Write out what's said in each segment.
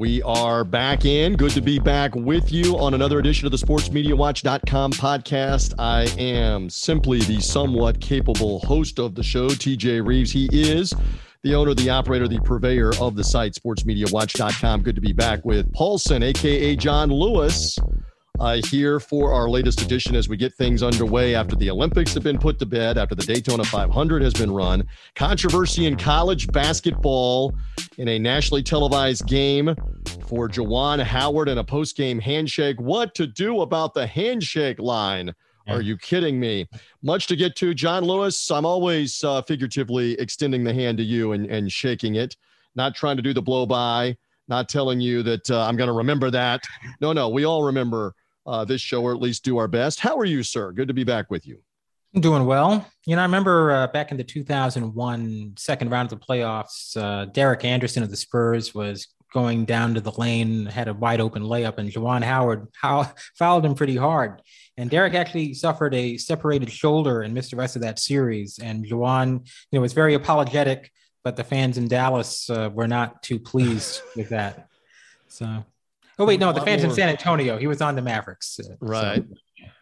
We are back in. Good to be back with you on another edition of the sportsmediawatch.com podcast. I am simply the somewhat capable host of the show, TJ Reeves. He is the owner, the operator, the purveyor of the site, sportsmediawatch.com. Good to be back with Paulson, aka John Lewis uh, here for our latest edition as we get things underway after the Olympics have been put to bed, after the Daytona 500 has been run. Controversy in college basketball in a nationally televised game for Juwan Howard and a post game handshake. What to do about the handshake line? Are you kidding me? Much to get to. John Lewis, I'm always uh, figuratively extending the hand to you and, and shaking it, not trying to do the blow by, not telling you that uh, I'm going to remember that. No, no, we all remember uh, this show, or at least do our best. How are you, sir? Good to be back with you. I'm doing well. You know, I remember uh, back in the 2001 second round of the playoffs, uh, Derek Anderson of the Spurs was going down to the lane, had a wide open layup, and Juwan Howard how, fouled him pretty hard. And Derek actually suffered a separated shoulder and missed the rest of that series. And Juwan, you know, was very apologetic, but the fans in Dallas uh, were not too pleased with that. So Oh wait, no, the fans more... in San Antonio. He was on the Mavericks. Right.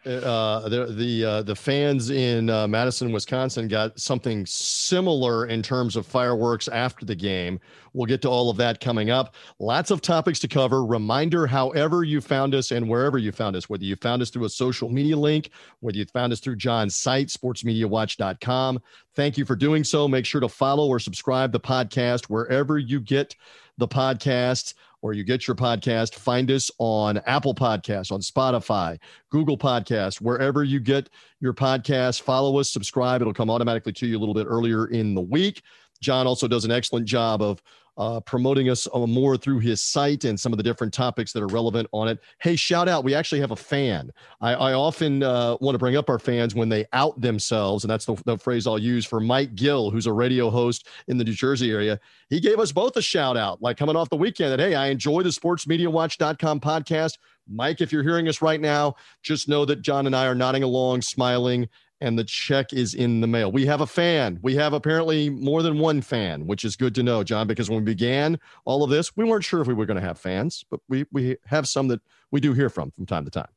Uh, the the uh, the fans in uh, Madison, Wisconsin, got something similar in terms of fireworks after the game. We'll get to all of that coming up. Lots of topics to cover. Reminder: however you found us and wherever you found us, whether you found us through a social media link, whether you found us through John's site, sportsmediawatch.com. Thank you for doing so. Make sure to follow or subscribe the podcast wherever you get the podcasts or you get your podcast, find us on Apple Podcasts, on Spotify, Google Podcasts, wherever you get your podcast. Follow us, subscribe. It'll come automatically to you a little bit earlier in the week. John also does an excellent job of uh, promoting us uh, more through his site and some of the different topics that are relevant on it. Hey, shout out! We actually have a fan. I, I often uh, want to bring up our fans when they out themselves, and that's the, the, phrase I'll use for Mike Gill, who's a radio host in the New Jersey area. He gave us both a shout out, like coming off the weekend, that hey, I enjoy the SportsMediaWatch.com podcast. Mike, if you're hearing us right now, just know that John and I are nodding along, smiling, and the check is in the mail. We have a fan. We have apparently more than one fan, which is good to know, John, because when we began all of this, we weren't sure if we were going to have fans, but we, we have some that we do hear from from time to time.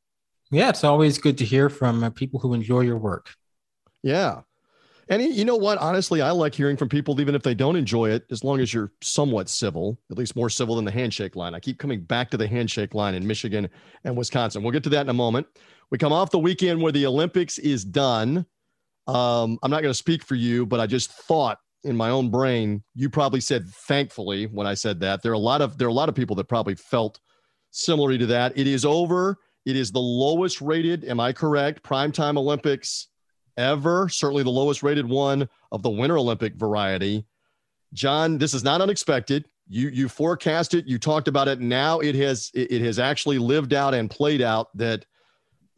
Yeah, it's always good to hear from uh, people who enjoy your work. Yeah. And you know what? Honestly, I like hearing from people, even if they don't enjoy it, as long as you're somewhat civil, at least more civil than the handshake line. I keep coming back to the handshake line in Michigan and Wisconsin. We'll get to that in a moment. We come off the weekend where the Olympics is done. Um, I'm not going to speak for you, but I just thought in my own brain, you probably said thankfully when I said that. There are a lot of there are a lot of people that probably felt similarly to that. It is over. It is the lowest rated, am I correct? Primetime Olympics ever. Certainly the lowest rated one of the Winter Olympic variety. John, this is not unexpected. You you forecast it, you talked about it. Now it has it, it has actually lived out and played out that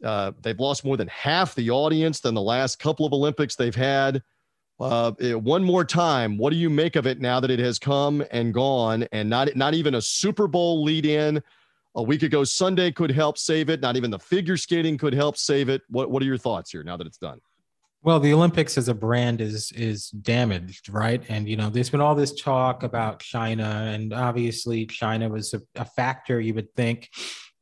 uh, they've lost more than half the audience than the last couple of Olympics they've had. Uh, one more time, what do you make of it now that it has come and gone, and not not even a Super Bowl lead in a week ago Sunday could help save it. Not even the figure skating could help save it. What what are your thoughts here now that it's done? Well, the Olympics as a brand is is damaged, right? And you know, there's been all this talk about China, and obviously China was a, a factor you would think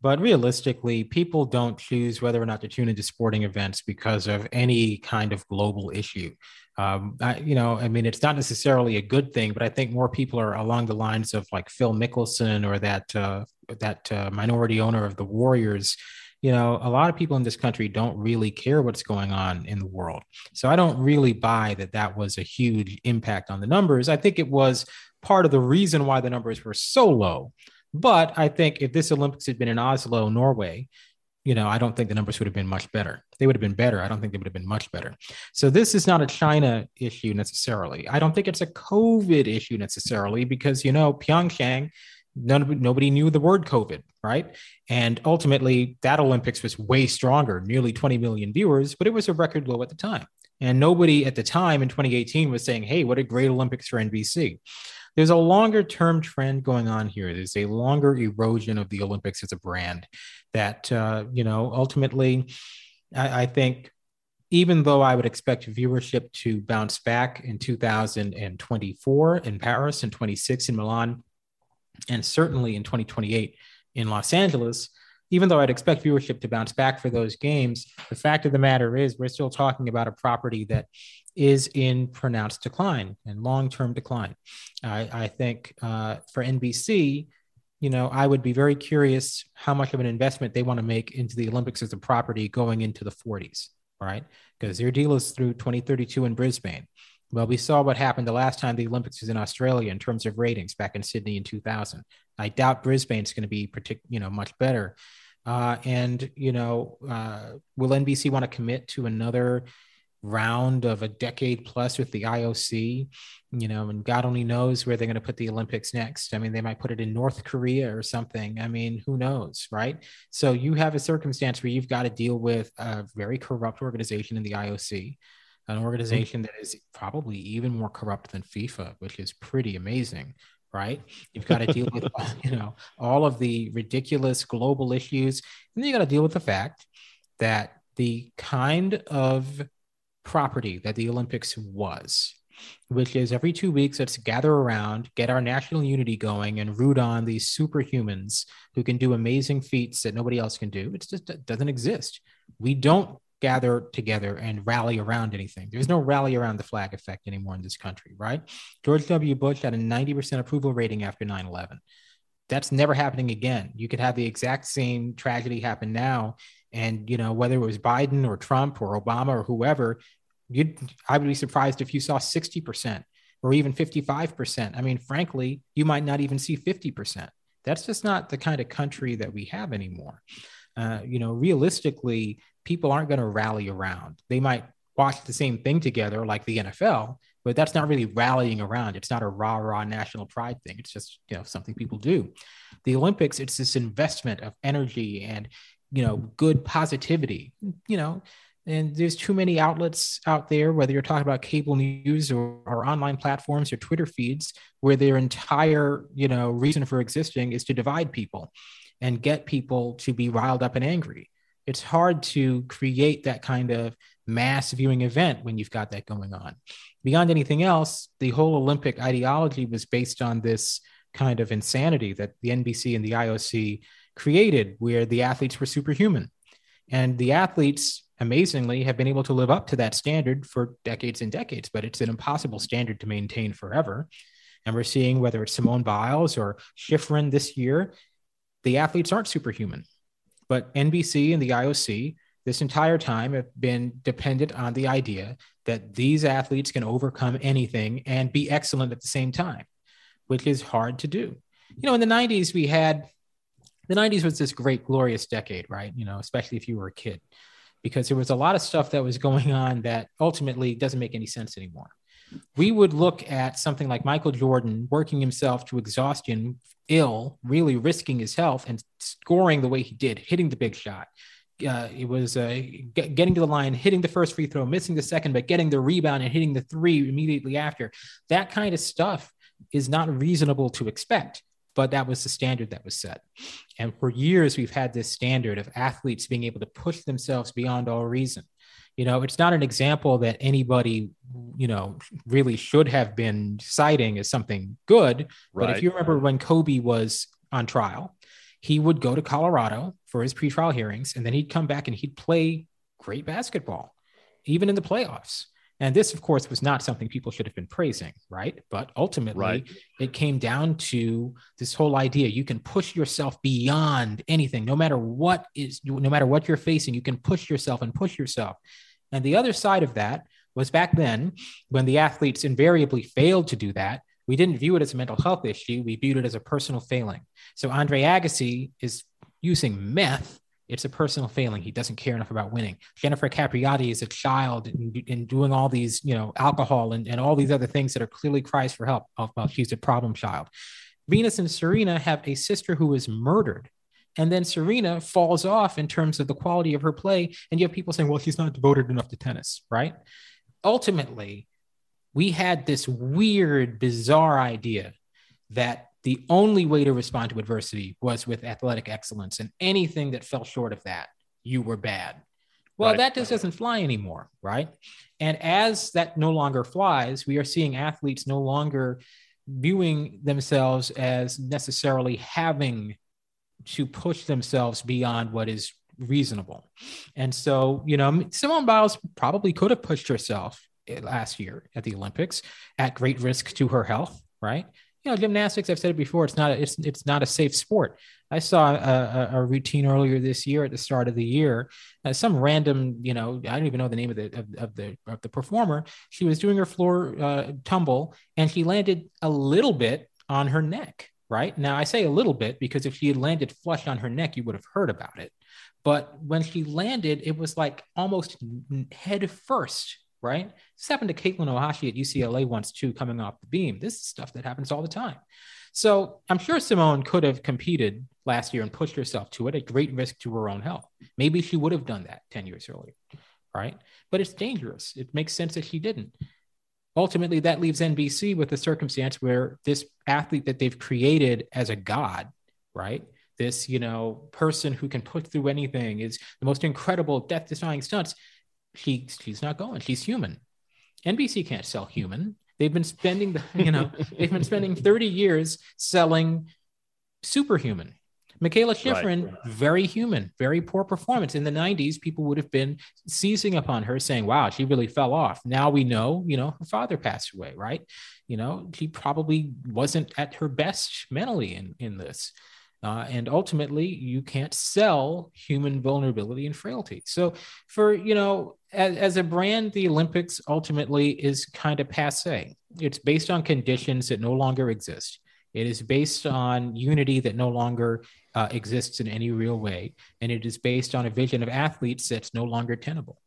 but realistically, people don't choose whether or not to tune into sporting events because of any kind of global issue. Um, I, you know, I mean, it's not necessarily a good thing, but I think more people are along the lines of like Phil Mickelson or that uh, that uh, minority owner of the Warriors. You know, a lot of people in this country don't really care what's going on in the world. So I don't really buy that that was a huge impact on the numbers. I think it was part of the reason why the numbers were so low but I think if this Olympics had been in Oslo, Norway, you know, I don't think the numbers would have been much better. They would have been better. I don't think they would have been much better. So this is not a China issue necessarily. I don't think it's a COVID issue necessarily because, you know, Pyeongchang, none, nobody knew the word COVID, right? And ultimately, that Olympics was way stronger, nearly 20 million viewers, but it was a record low at the time. And nobody at the time in 2018 was saying, hey, what a great Olympics for NBC there's a longer term trend going on here. There's a longer erosion of the Olympics as a brand that, uh, you know, ultimately, I, I think even though I would expect viewership to bounce back in 2024 in Paris and 26 in Milan, and certainly in 2028 in Los Angeles, even though I'd expect viewership to bounce back for those games, the fact of the matter is we're still talking about a property that is in pronounced decline and long-term decline. I, I think uh, for NBC, you know, I would be very curious how much of an investment they want to make into the Olympics as a property going into the 40s, right? Because their deal is through 2032 in Brisbane. Well, we saw what happened the last time the Olympics was in Australia in terms of ratings back in Sydney in 2000. I doubt Brisbane's going to be partic- you know, much better. Uh, and you know, uh, will NBC want to commit to another round of a decade plus with the IOC, you know, and God only knows where they're going to put the Olympics next. I mean, they might put it in North Korea or something. I mean, who knows, right? So you have a circumstance where you've got to deal with a very corrupt organization in the IOC, an organization that is probably even more corrupt than FIFA, which is pretty amazing. Right, you've got to deal with you know all of the ridiculous global issues, and then you got to deal with the fact that the kind of property that the Olympics was, which is every two weeks, let's gather around, get our national unity going, and root on these superhumans who can do amazing feats that nobody else can do. It just doesn't exist. We don't gather together and rally around anything. There's no rally around the flag effect anymore in this country, right? George W. Bush had a 90% approval rating after 9 11. That's never happening again. You could have the exact same tragedy happen now and you know whether it was Biden or Trump or Obama or whoever, you'd I would be surprised if you saw 60% or even 55%. I mean, frankly, you might not even see 50%. That's just not the kind of country that we have anymore. Uh, you know, realistically, people aren't going to rally around. They might watch the same thing together, like the NFL, but that's not really rallying around. It's not a rah rah national pride thing. It's just you know something people do. The Olympics, it's this investment of energy and you know good positivity you know and there's too many outlets out there whether you're talking about cable news or, or online platforms or twitter feeds where their entire you know reason for existing is to divide people and get people to be riled up and angry. It's hard to create that kind of mass viewing event when you've got that going on. Beyond anything else the whole olympic ideology was based on this kind of insanity that the nbc and the ioc created where the athletes were superhuman. And the athletes, amazingly, have been able to live up to that standard for decades and decades, but it's an impossible standard to maintain forever. And we're seeing whether it's Simone Biles or Shiffrin this year, the athletes aren't superhuman. But NBC and the IOC this entire time have been dependent on the idea that these athletes can overcome anything and be excellent at the same time, which is hard to do. You know, in the 90s, we had the 90s was this great glorious decade right? You know especially if you were a kid because there was a lot of stuff that was going on that ultimately doesn't make any sense anymore. We would look at something like michael jordan working himself to exhaustion ill really risking his health and scoring the way he did hitting the big shot. Uh, it was uh, get, getting to the line, hitting the first free throw, missing the second, but getting the rebound and hitting the three immediately after. That kind of stuff is not reasonable to expect but that was the standard that was set. And for years, we've had this standard of athletes being able to push themselves beyond all reason. You know, it's not an example that anybody, you know, really should have been citing as something good. Right. But if you remember when Kobe was on trial, he would go to Colorado for his pretrial hearings, and then he'd come back and he'd play great basketball, even in the playoffs. And this, of course, was not something people should have been praising, right? But ultimately, right. it came down to this whole idea you can push yourself beyond anything, no matter what is, no matter what you're facing, you can push yourself and push yourself. And the other side of that was back then when the athletes invariably failed to do that. We didn't view it as a mental health issue. We viewed it as a personal failing. So Andre Agassi is using meth It's a personal failing. He doesn't care enough about winning. Jennifer Capriati is a child and, and doing all these, you know, alcohol and, and all these other things that are clearly cries for help. Oh, well, she's a problem child. Venus and Serena have a sister who is murdered. And then Serena falls off in terms of the quality of her play. And you have people saying, well, she's not devoted enough to tennis, right? Ultimately, we had this weird, bizarre idea that the only way to respond to adversity was with athletic excellence, and anything that fell short of that, you were bad. Well, right. that just doesn't fly anymore, right? And as that no longer flies, we are seeing athletes no longer viewing themselves as necessarily having to push themselves beyond what is reasonable. And so, you know, Simone Biles probably could have pushed herself eh, last year at the Olympics at great risk to her health, right? You know, gymnastics. I've said it before. It's not. A, it's it's not a safe sport. I saw a, a, routine earlier this year at the start of the year. Uh, some random, you know, I don't even know the name of the of, of the of the performer. She was doing her floor uh, tumble, and she landed a little bit on her neck. Right now, I say a little bit because if she had landed flush on her neck, you would have heard about it. But when she landed, it was like almost head first right? This happened to Katelyn Ohashi at UCLA once too, coming off the beam. This is stuff that happens all the time. So I'm sure Simone could have competed last year and pushed herself to it at great risk to her own health. Maybe she would have done that 10 years earlier, right? But it's dangerous. It makes sense that she didn't. Ultimately, that leaves NBC with a circumstance where this athlete that they've created as a god, right? This, you know, person who can put through anything is the most incredible death defying stunts she she's not going. She's human. NBC can't sell human. They've been spending the you know they've been spending 30 years selling superhuman. Mikaela Shiffrin, right. very human, very poor performance. In the 90s, people would have been seizing upon her saying, wow, she really fell off. Now we know, you know, her father passed away, right? You know, she probably wasn't at her best mentally in, in this. Uh, and ultimately, you can't sell human vulnerability and frailty. So, for you know, as, as a brand, the Olympics ultimately is kind of passe. It's based on conditions that no longer exist. It is based on unity that no longer uh, exists in any real way, and it is based on a vision of athletes that's no longer tenable.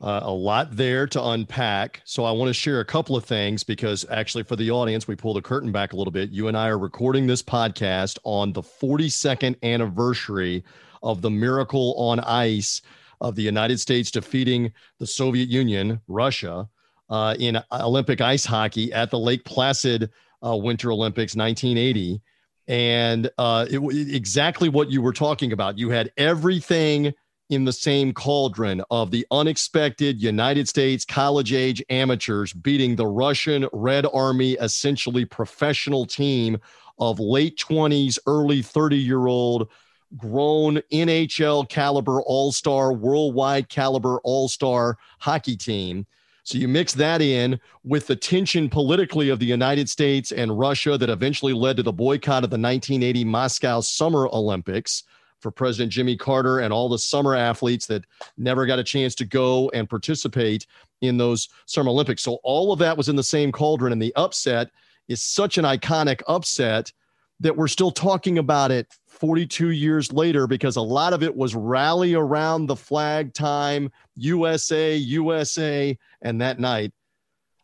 Uh, a lot there to unpack. So I want to share a couple of things because actually, for the audience, we pull the curtain back a little bit. You and I are recording this podcast on the 42nd anniversary of the miracle on ice of the United States defeating the Soviet Union, Russia, uh, in Olympic ice hockey at the Lake Placid uh, Winter Olympics 1980. And uh, it, exactly what you were talking about. You had everything in the same cauldron of the unexpected United States college age amateurs beating the Russian Red Army, essentially professional team of late 20s, early 30 year old, grown NHL caliber all star, worldwide caliber all star hockey team. So you mix that in with the tension politically of the United States and Russia that eventually led to the boycott of the 1980 Moscow Summer Olympics for President Jimmy Carter and all the summer athletes that never got a chance to go and participate in those Summer Olympics. So all of that was in the same cauldron, and the upset is such an iconic upset that we're still talking about it 42 years later because a lot of it was rally around the flag time, USA, USA, and that night.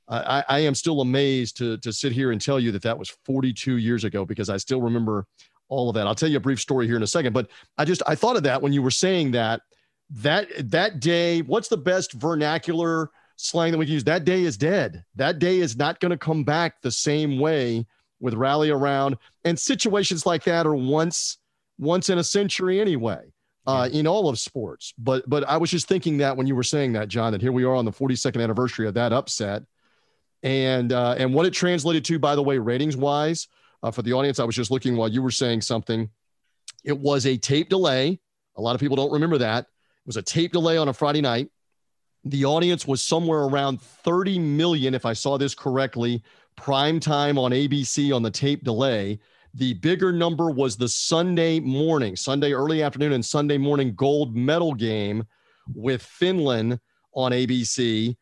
I, I am still amazed to, to sit here and tell you that that was 42 years ago because I still remember all of that. I'll tell you a brief story here in a second, but I just I thought of that when you were saying that that that day. What's the best vernacular slang that we can use? That day is dead. That day is not going to come back the same way with rally around and situations like that are once once in a century anyway. Uh, in all of sports, but but I was just thinking that when you were saying that, John, that here we are on the 42nd anniversary of that upset, and uh, and what it translated to, by the way, ratings wise, uh, for the audience, I was just looking while you were saying something. It was a tape delay. A lot of people don't remember that. It was a tape delay on a Friday night. The audience was somewhere around 30 million, if I saw this correctly, prime time on ABC on the tape delay. The bigger number was the Sunday morning, Sunday early afternoon, and Sunday morning gold medal game with Finland on ABC.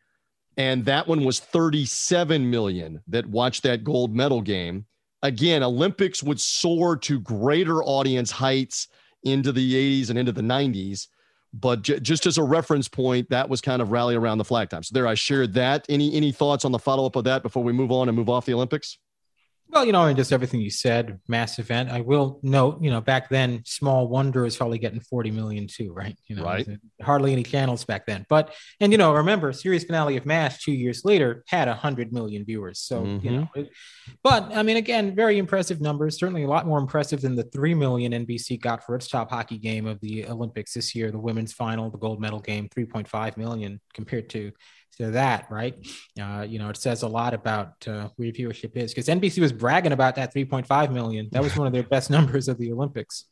And that one was 37 million that watched that gold medal game again, Olympics would soar to greater audience heights into the 80s and into the 90s. But j- just as a reference point, that was kind of rally around the flag time. So there, I shared that. Any any thoughts on the follow up of that before we move on and move off the Olympics? Well, you know, and just everything you said, mass event. I will note, you know, back then, Small Wonder is probably getting 40 million too, right? You know, right. hardly any channels back then. But, and, you know, remember, series finale of MASH two years later had 100 million viewers. So, mm-hmm. you know, it, but I mean, again, very impressive numbers, certainly a lot more impressive than the 3 million NBC got for its top hockey game of the Olympics this year, the women's final, the gold medal game, 3.5 million compared to to that, right? Uh, you know, it says a lot about uh, where viewership is because NBC was bragging about that 3.5 million. That was one of their best numbers of the Olympics.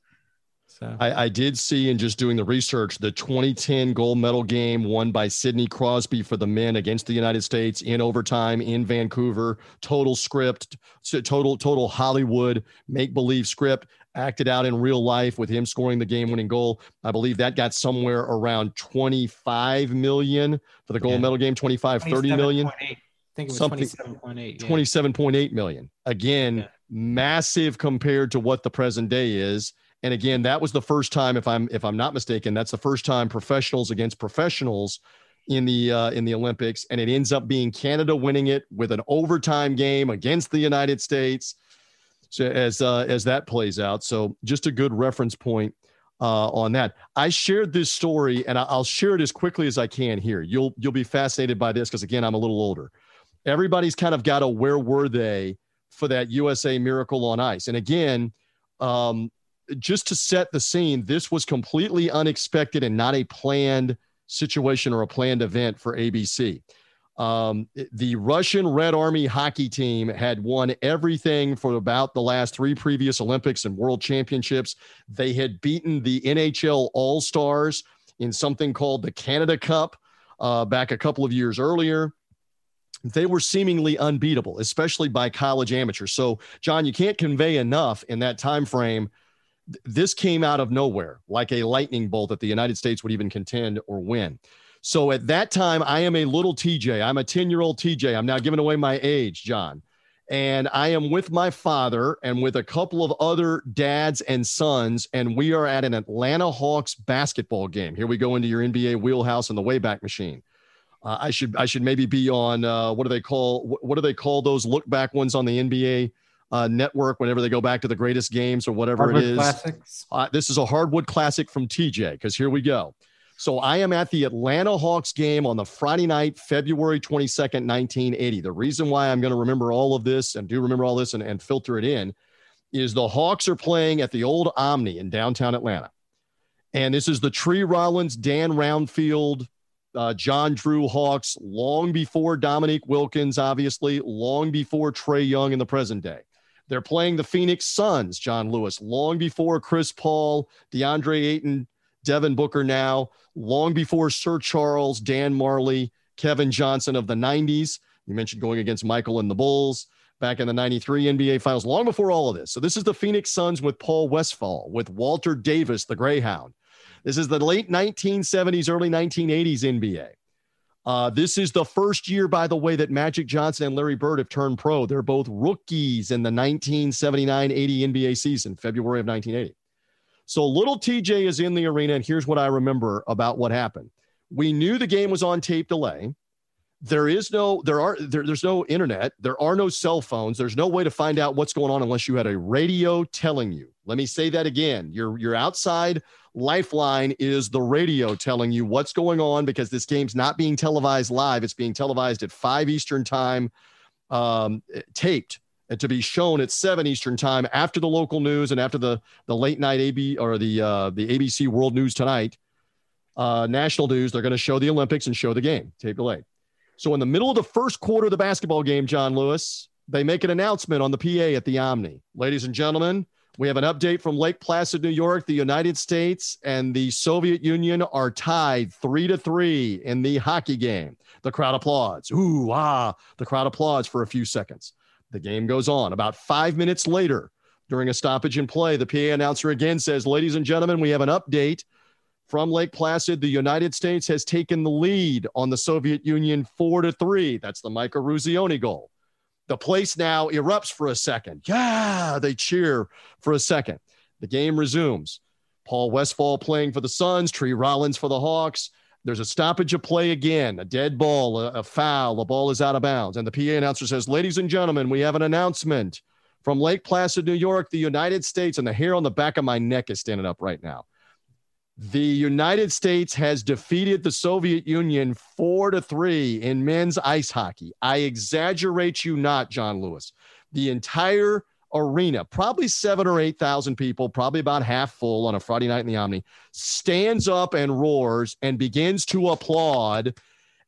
So I, I, did see in just doing the research the 2010 gold medal game won by Sidney Crosby for the men against the United States in overtime in Vancouver. Total script, total total Hollywood make believe script acted out in real life with him scoring the game winning goal. I believe that got somewhere around 25 million for the gold yeah. medal game, 25, 30 million. I think it was Something, 27.8. Yeah. 27.8 million. Again, yeah. massive compared to what the present day is. And again, that was the first time, if I'm if I'm not mistaken, that's the first time professionals against professionals in the uh, in the Olympics, and it ends up being Canada winning it with an overtime game against the United States so as uh, as that plays out. So just a good reference point uh, on that. I shared this story, and I'll share it as quickly as I can here. You'll you'll be fascinated by this because again, I'm a little older. Everybody's kind of got a where were they for that USA Miracle on Ice, and again. Um, just to set the scene, this was completely unexpected and not a planned situation or a planned event for ABC. Um, the Russian Red Army hockey team had won everything for about the last three previous Olympics and World Championships. They had beaten the NHL All Stars in something called the Canada Cup uh, back a couple of years earlier. They were seemingly unbeatable, especially by college amateurs. So, John, you can't convey enough in that time frame. This came out of nowhere, like a lightning bolt that the United States would even contend or win. So at that time, I am a little TJ. I'm a 10 year old TJ. I'm now giving away my age, John. And I am with my father and with a couple of other dads and sons. And we are at an Atlanta Hawks basketball game. Here we go into your NBA wheelhouse and the Wayback Machine. Uh, I should I should maybe be on uh, what do they call what do they call those look back ones on the NBA uh, network whenever they go back to the greatest games or whatever hardwood it is. Classics. Uh, this is a hardwood classic from TJ because here we go. So I am at the Atlanta Hawks game on the Friday night, February 22nd, 1980. The reason why I'm going to remember all of this and do remember all this and, and filter it in is the Hawks are playing at the old Omni in downtown Atlanta. And this is the Tree Rollins, Dan Roundfield, uh, John Drew Hawks, long before Dominique Wilkins, obviously, long before Trae Young in the present day. They're playing the Phoenix Suns, John Lewis, long before Chris Paul, DeAndre Ayton, Devin Booker now, long before Sir Charles, Dan Majerle, Kevin Johnson of the 90s. You mentioned going against Michael and the Bulls back in the 93 NBA Finals, long before all of this. So this is the Phoenix Suns with Paul Westphal, with Walter Davis, the Greyhound. This is the late 1970s, early 1980s NBA. Uh, this is the first year, by the way, that Magic Johnson and Larry Bird have turned pro. They're both rookies in the 1979 80 NBA season, February of 1980. So little TJ is in the arena, and here's what I remember about what happened. We knew the game was on tape delay. There is no, there are, there, there's no internet. There are no cell phones. There's no way to find out what's going on unless you had a radio telling you. Let me say that again. Your your outside lifeline is the radio telling you what's going on because this game's not being televised live. It's being televised at five Eastern time, um, taped and to be shown at seven Eastern time after the local news and after the the late night AB or the uh, the ABC World News tonight, uh, national news. They're going to show the Olympics and show the game tape delayed. So in the middle of the first quarter of the basketball game, John Lewis, they make an announcement on the PA at the Omni. Ladies and gentlemen, we have an update from Lake Placid, New York. The United States and the Soviet Union are tied three to three in the hockey game. The crowd applauds. Ooh, ah. The crowd applauds for a few seconds. The game goes on. About five minutes later, during a stoppage in play, the PA announcer again says, Ladies and gentlemen, we have an update from Lake Placid. The United States has taken the lead on the Soviet Union four to three. That's the Mike Eruzione goal. The place now erupts for a second. Yeah, they cheer for a second. The game resumes. Paul Westphal playing for the Suns, Tree Rollins for the Hawks. There's a stoppage of play again, a dead ball, a, a foul, the ball is out of bounds. And the PA announcer says, Ladies and gentlemen, we have an announcement from Lake Placid, New York, the United States. And the hair on the back of my neck is standing up right now. The United States has defeated the Soviet Union four to three in men's ice hockey. I exaggerate you not, John Lewis. The entire arena, probably seven or 8,000 people, probably about half full on a Friday night in the Omni, stands up and roars and begins to applaud.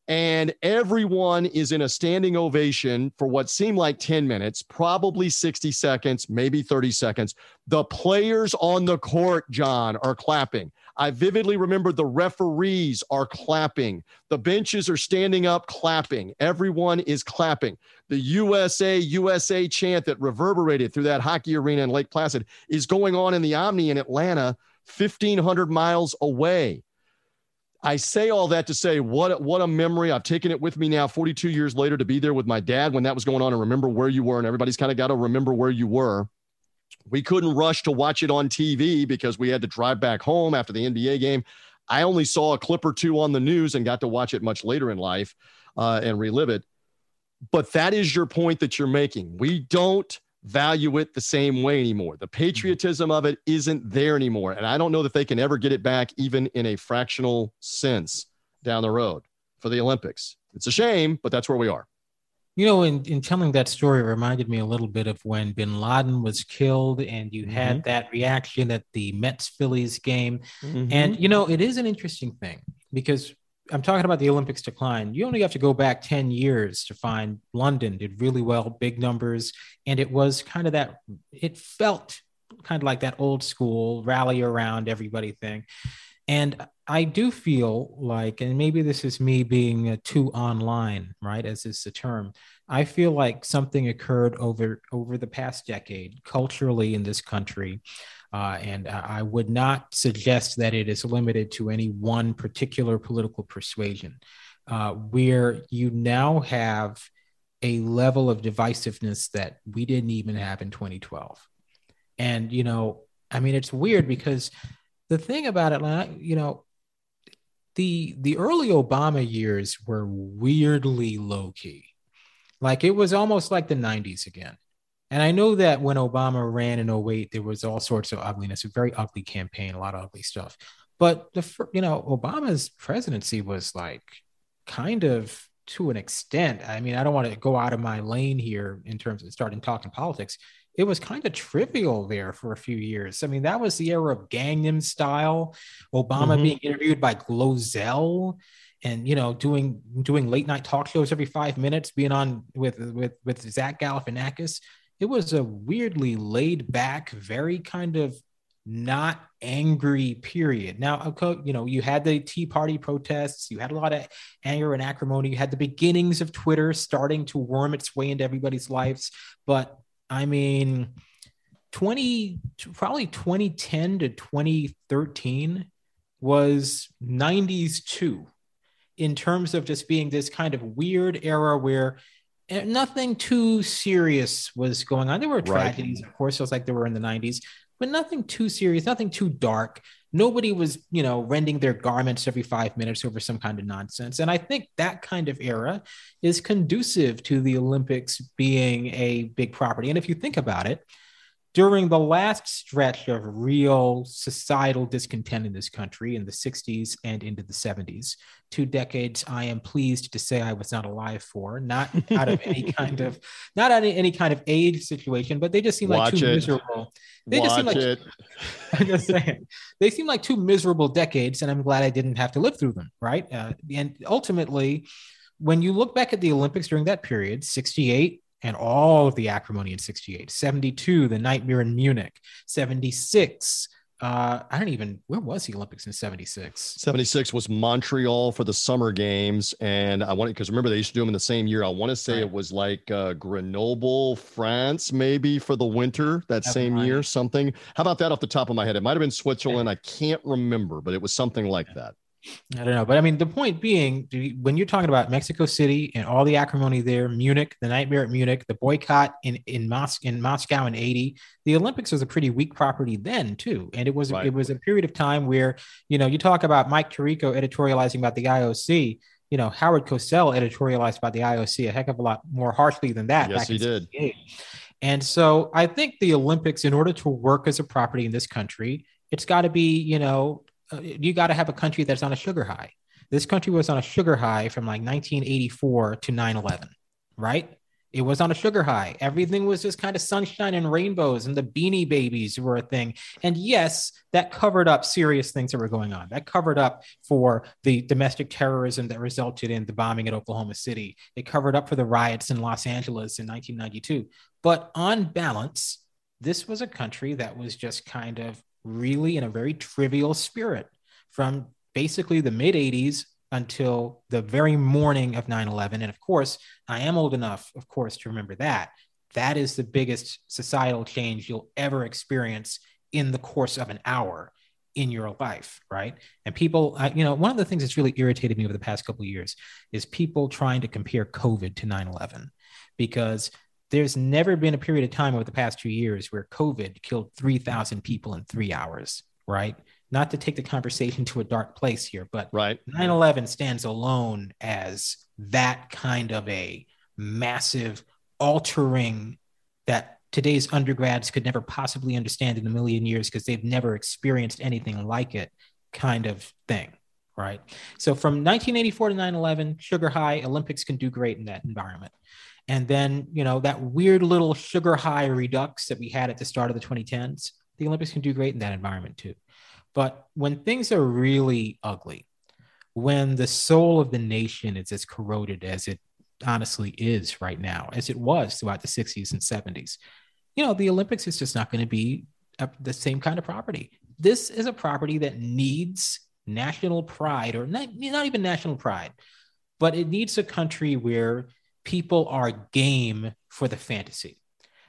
And everyone is in a standing ovation for what seemed like 10 minutes, probably 60 seconds, maybe 30 seconds. The players on the court, John, are clapping. I vividly remember the referees are clapping. The benches are standing up, clapping. Everyone is clapping. The USA, USA chant that reverberated through that hockey arena in Lake Placid is going on in the Omni in Atlanta, 1,500 miles away. I say all that to say what what a memory. I've taken it with me now 42 years later to be there with my dad when that was going on and remember where you were and everybody's kind of got to remember where you were. We couldn't rush to watch it on TV because we had to drive back home after the NBA game. I only saw a clip or two on the news and got to watch it much later in life uh, and relive it. But that is your point that you're making. We don't value it the same way anymore. The patriotism of it isn't there anymore. And I don't know that they can ever get it back, even in a fractional sense down the road for the Olympics. It's a shame, but that's where we are. You know, in, in telling that story, it reminded me a little bit of when bin Laden was killed and you mm-hmm. had that reaction at the Mets Phillies game. Mm-hmm. And, you know, it is an interesting thing because I'm talking about the Olympics decline. You only have to go back 10 years to find London did really well, big numbers. And it was kind of that, it felt kind of like that old school rally around everybody thing. And I do feel like, and maybe this is me being too online, right? As is the term. I feel like something occurred over over the past decade culturally in this country, uh, and I would not suggest that it is limited to any one particular political persuasion. Uh, where you now have a level of divisiveness that we didn't even have in 2012, and you know, I mean, it's weird because the thing about Atlanta, you know, the the early Obama years were weirdly low key. Like it was almost like the 90s again. And I know that when Obama ran in 08, there was all sorts of ugliness, a very ugly campaign, a lot of ugly stuff. But the you know, Obama's presidency was like kind of to an extent. I mean, I don't want to go out of my lane here in terms of starting talking politics it was kind of trivial there for a few years. I mean, that was the era of Gangnam Style, Obama mm-hmm. being interviewed by Glozell, and you know, doing doing late night talk shows every five minutes, being on with with with Zach Galifianakis. It was a weirdly laid back, very kind of not angry period. Now, you know, you had the Tea Party protests, you had a lot of anger and acrimony, you had the beginnings of Twitter starting to worm its way into everybody's lives, but I mean, 20, probably 2010 to 2013 was 90s too, in terms of just being this kind of weird era where eh, nothing too serious was going on. There were tragedies, right. of course, just like there were in the 90s, but nothing too serious, nothing too dark. Nobody was, you know, rending their garments every five minutes over some kind of nonsense. And I think that kind of era is conducive to the Olympics being a big property. And if you think about it, during the last stretch of real societal discontent in this country in the 60s and into the 70s, two decades I am pleased to say I was not alive for, not out of any kind of not out of any kind of age situation, but they just seem like too it. miserable. They Watch just seem like it. I'm just saying they seem like two miserable decades, and I'm glad I didn't have to live through them, right? Uh, and ultimately, when you look back at the Olympics during that period, 68 and all of the acrimony in 68, 72, the nightmare in Munich, 76. Uh, I don't even, where was the Olympics in 76? 76 was Montreal for the summer games. And I wanted, because remember, they used to do them in the same year. I want to say right. it was like uh, Grenoble, France, maybe for the winter that That's same right. year, something. How about that off the top of my head? It might have been Switzerland. I can't remember, but it was something like that. I don't know, but I mean, the point being, when you're talking about Mexico City and all the acrimony there, Munich, the nightmare at Munich, the boycott in in, Mos- in Moscow in '80, the Olympics was a pretty weak property then too, and it was right. it was a period of time where you know you talk about Mike Tirico editorializing about the IOC. You know, Howard Cosell editorialized about the IOC a heck of a lot more harshly than that. Yes, he did. And so I think the Olympics, in order to work as a property in this country, it's got to be, you know, Uh, you got to have a country that's on a sugar high. This country was on a sugar high from like 1984 to 9 11, right? It was on a sugar high. Everything was just kind of sunshine and rainbows, and the beanie babies were a thing. And yes, that covered up serious things that were going on. That covered up for the domestic terrorism that resulted in the bombing at Oklahoma City. It covered up for the riots in Los Angeles in 1992. But on balance, this was a country that was just kind of really in a very trivial spirit from basically the mid 80s until the very morning of 9 11. And of course, I am old enough, of course, to remember that. That is the biggest societal change you'll ever experience in the course of an hour in your life, right? And people, uh, you know, one of the things that's really irritated me over the past couple years is people trying to compare COVID to 9 11 because there's never been a period of time over the past two years where COVID killed 3,000 people in three hours, right? Not to take the conversation to a dark place here, but right. 9 11 stands alone as that kind of a massive altering that today's undergrads could never possibly understand in a million years because they've never experienced anything like it kind of thing right so from 1984 to 9-11 sugar high olympics can do great in that environment and then, you know, that weird little sugar high redux that we had at the start of the 2010s, the Olympics can do great in that environment too. But when things are really ugly, when the soul of the nation is as corroded as it honestly is right now, as it was throughout the 60s and 70s, you know, the Olympics is just not going to be a, the same kind of property. This is a property that needs national pride, or not, not even national pride, but it needs a country where people are game for the fantasy,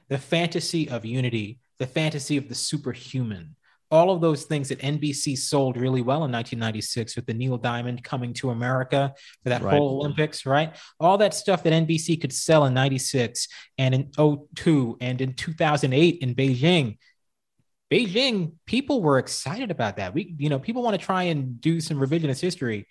the fantasy of unity, the fantasy of the superhuman. All of those things that NBC sold really well in 1996 with the Neil Diamond coming to America for that right. whole Olympics, right? All that stuff that NBC could sell in 96 and in 02 and in 2008 in Beijing. Beijing, people were excited about that. We, you know, people want to try and do some revisionist history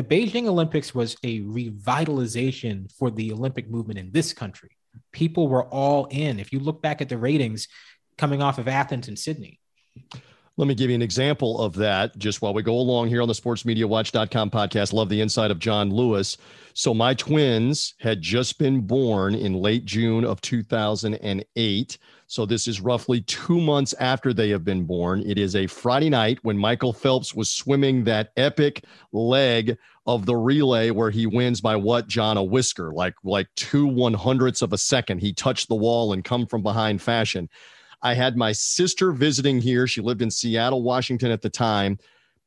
the Beijing Olympics was a revitalization for the Olympic movement in this country. People were all in. If you look back at the ratings coming off of Athens and Sydney. Let me give you an example of that just while we go along here on the sportsmediawatch.com podcast. Love the insight of John Lewis. So, my twins had just been born in late June of 2008. So this is roughly two months after they have been born. It is a Friday night when Michael Phelps was swimming that epic leg of the relay where he wins by what, John? A whisker, like like two one hundredths of a second. He touched the wall and come from behind fashion. I had my sister visiting here. She lived in Seattle, Washington at the time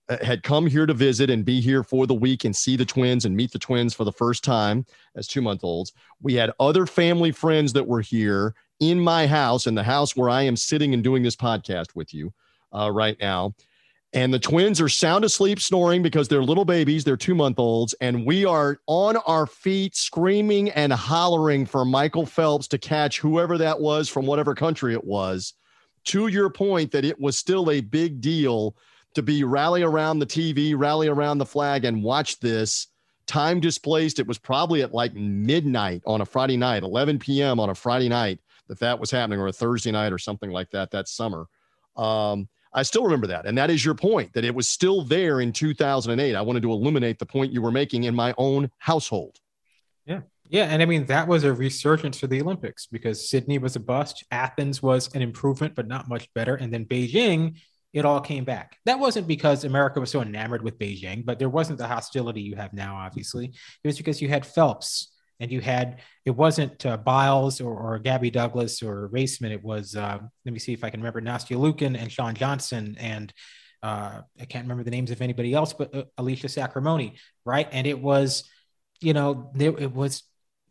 uh, had come here to visit and be here for the week and see the twins and meet the twins for the first time as two month olds. We had other family friends that were here in my house, in the house where I am sitting and doing this podcast with you uh, right now. And the twins are sound asleep, snoring because they're little babies. They're two month olds. And we are on our feet, screaming and hollering for Michael Phelps to catch whoever that was from whatever country it was. To your point, that it was still a big deal to be rally around the TV, rally around the flag, and watch this. Time displaced. It was probably at like midnight on a Friday night, 11 p.m. on a Friday night that that was happening or a Thursday night or something like that that summer. Um, I still remember that. And that is your point that it was still there in 2008. I wanted to illuminate the point you were making in my own household. Yeah. Yeah. And I mean, that was a resurgence for the Olympics because Sydney was a bust. Athens was an improvement, but not much better. And then Beijing, it all came back. That wasn't because America was so enamored with Beijing, but there wasn't the hostility you have now, obviously. It was because you had Phelps and you had it wasn't uh, Biles or, or Gabby Douglas or Raisman. It was uh, let me see if I can remember Nastia Liukin and Shawn Johnson and uh, I can't remember the names of anybody else, but uh, Alicia Sacramone, right? And it was, you know, there it was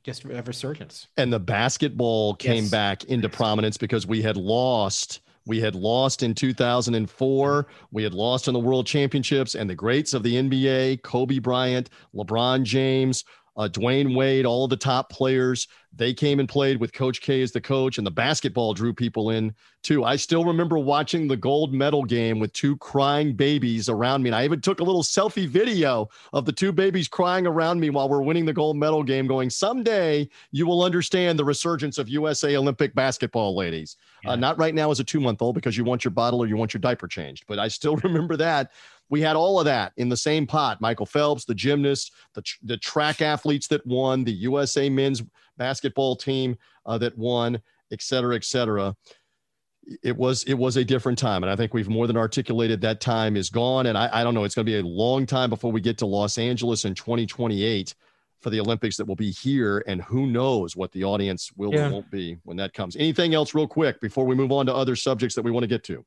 just a resurgence. And the basketball came yes. back into prominence because we had lost We had lost in 2004. We had lost in the World Championships, and the greats of the NBA, Kobe Bryant, LeBron James, uh, Dwyane Wade, all the top players, they came and played with Coach K as the coach, and the basketball drew people in too. I still remember watching the gold medal game with two crying babies around me. And I even took a little selfie video of the two babies crying around me while we're winning the gold medal game, going, Someday you will understand the resurgence of USA Olympic basketball, ladies. Uh, yeah. Uh, not right now as a two month old because you want your bottle or you want your diaper changed, but I still remember that we had all of that in the same pot. Michael Phelps, the gymnast, the, the track athletes that won, the USA men's basketball team uh, that won, et cetera, et cetera. It was it was a different time, and I think we've more than articulated that time is gone. And I, I don't know, it's going to be a long time before we get to Los Angeles in 2028 for the Olympics that will be here, and who knows what the audience will yeah. or won't be when that comes. Anything else, real quick, before we move on to other subjects that we want to get to?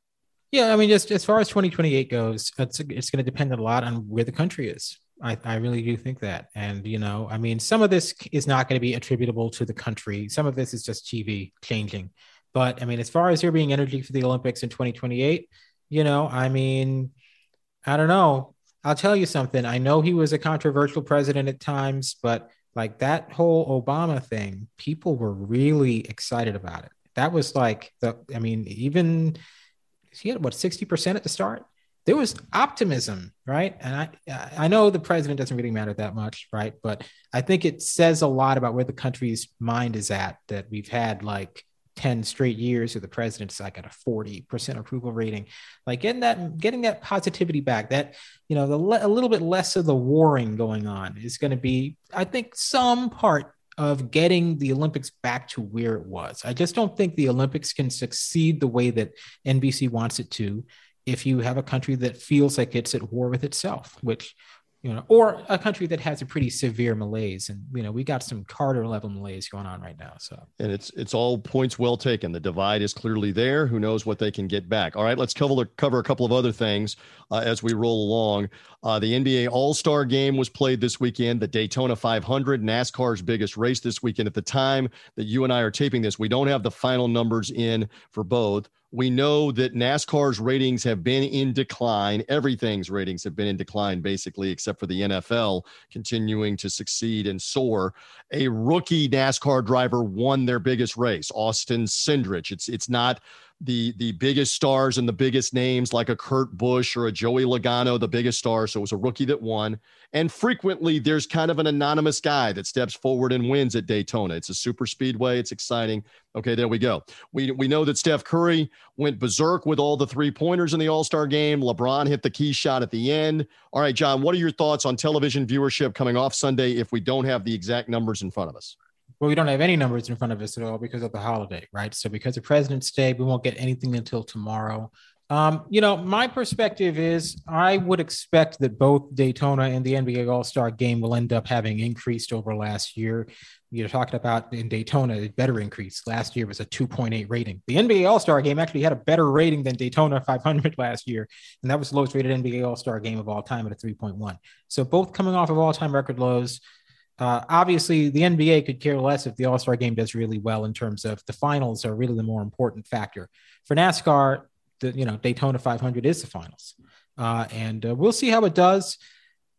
Yeah, I mean, just as far as 2028 goes, it's it's going to depend a lot on where the country is. I, I really do think that. And, you know, I mean, some of this is not going to be attributable to the country. Some of this is just TV changing. But I mean, as far as there being energy for the Olympics in 2028, you know, I mean, I don't know. I'll tell you something. I know he was a controversial president at times, but like that whole Obama thing, people were really excited about it. That was like the, I mean, even he had what 60% at the start there was optimism right? And i i know the president doesn't really matter that much right? But i think it says a lot about where the country's mind is at that we've had like 10 straight years where the president's like at a 40% approval rating. Like getting that getting that positivity back that you know the a little bit less of the warring going on is going to be i think some part of getting the Olympics back to where it was. I just don't think the Olympics can succeed the way that NBC wants it to if you have a country that feels like it's at war with itself, which you know, or a country that has a pretty severe malaise. And you know, we got some Carter level malaise going on right now. So and it's it's all points well taken. The divide is clearly there. Who knows what they can get back? All right, let's cover cover a couple of other things uh, as we roll along. Uh, the NBA All Star Game was played this weekend. The Daytona 500, NASCAR's biggest race this weekend. At the time that you and I are taping this, we don't have the final numbers in for both. We know that NASCAR's ratings have been in decline. Everything's ratings have been in decline, basically, except for the NFL continuing to succeed and soar. A rookie NASCAR driver won their biggest race, Austin Cindric. It's it's not the the biggest stars and the biggest names like a Kurt Busch or a Joey Logano, the biggest star. So it was a rookie that won. And frequently there's kind of an anonymous guy that steps forward and wins at Daytona. It's a super speedway. It's exciting. Okay, there we go. We we know that Steph Curry went berserk with all the three pointers in the All-Star game. LeBron hit the key shot at the end. All right, John, what are your thoughts on television viewership coming off Sunday if we don't have the exact numbers in front of us? Well, we don't have any numbers in front of us at all because of the holiday, right? So because of President's Day, we won't get anything until tomorrow. Um, you know, my perspective is I would expect that both Daytona and the NBA All Star game will end up having increased over last year. You're talking about in Daytona, a better increase. Last year was a 2.8 rating. The NBA All Star game actually had a better rating than Daytona 500 last year. And that was the lowest rated NBA All Star game of all time at a 3.1. So both coming off of all time record lows. Uh, obviously, the NBA could care less if the All Star game does really well in terms of the finals are really the more important factor. For NASCAR, the you know Daytona 500 is the finals, uh, and uh, we'll see how it does.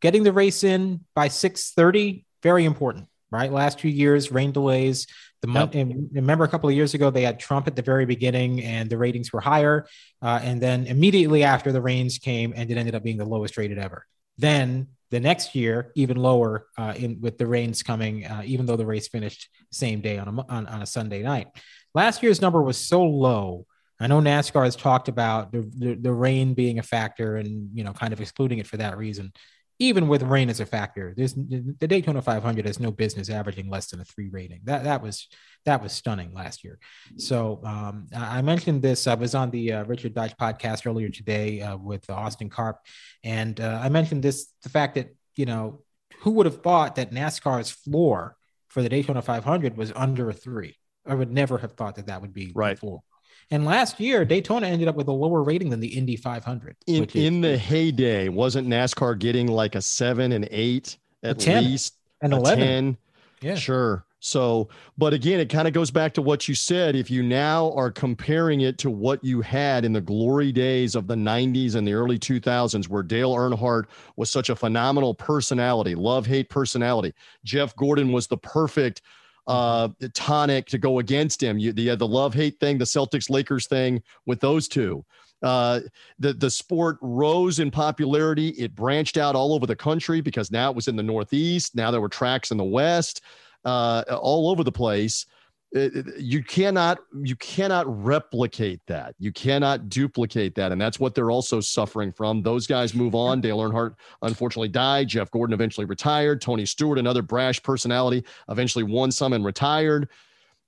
Getting the race in by 6:30 very important, right? Last few years, rain delays. The yep. remember a couple of years ago they had Trump at the very beginning and the ratings were higher, uh, and then immediately after the rains came and it ended up being the lowest rated ever. Then the next year even lower uh, in with the rains coming uh, even though the race finished same day on a on, on a sunday night. Last year's number was so low. I know nascar has talked about the, the, the rain being a factor and you know kind of excluding it for that reason even with rain as a factor, there's the Daytona 500 has no business averaging less than a three rating. That that was that was stunning last year. So um, I mentioned this. I was on the uh, Richard Deitsch podcast earlier today uh, with Austin Karp, and uh, I mentioned this: the fact that you know who would have thought that NASCAR's floor for the Daytona 500 was under a three. I would never have thought that that would be right. floor. And last year, Daytona ended up with a lower rating than the Indy 500. In, is, in the heyday, wasn't NASCAR getting like a seven and eight at 10, least? And 11. 10? Yeah. Sure. So, but again, it kind of goes back to what you said. If you now are comparing it to what you had in the glory days of the 90s and the early 2000s, where Dale Earnhardt was such a phenomenal personality, love hate personality, Jeff Gordon was the perfect uh, tonic to go against him. You, the, the love hate thing, the Celtics Lakers thing with those two. Uh, the the sport rose in popularity. It branched out all over the country because now it was in the Northeast. Now there were tracks in the West, uh, all over the place. It, it, you cannot you cannot replicate that. You cannot duplicate that, and that's what they're also suffering from. Those guys move on. Dale Earnhardt unfortunately died. Jeff Gordon eventually retired. Tony Stewart, another brash personality, eventually won some and retired.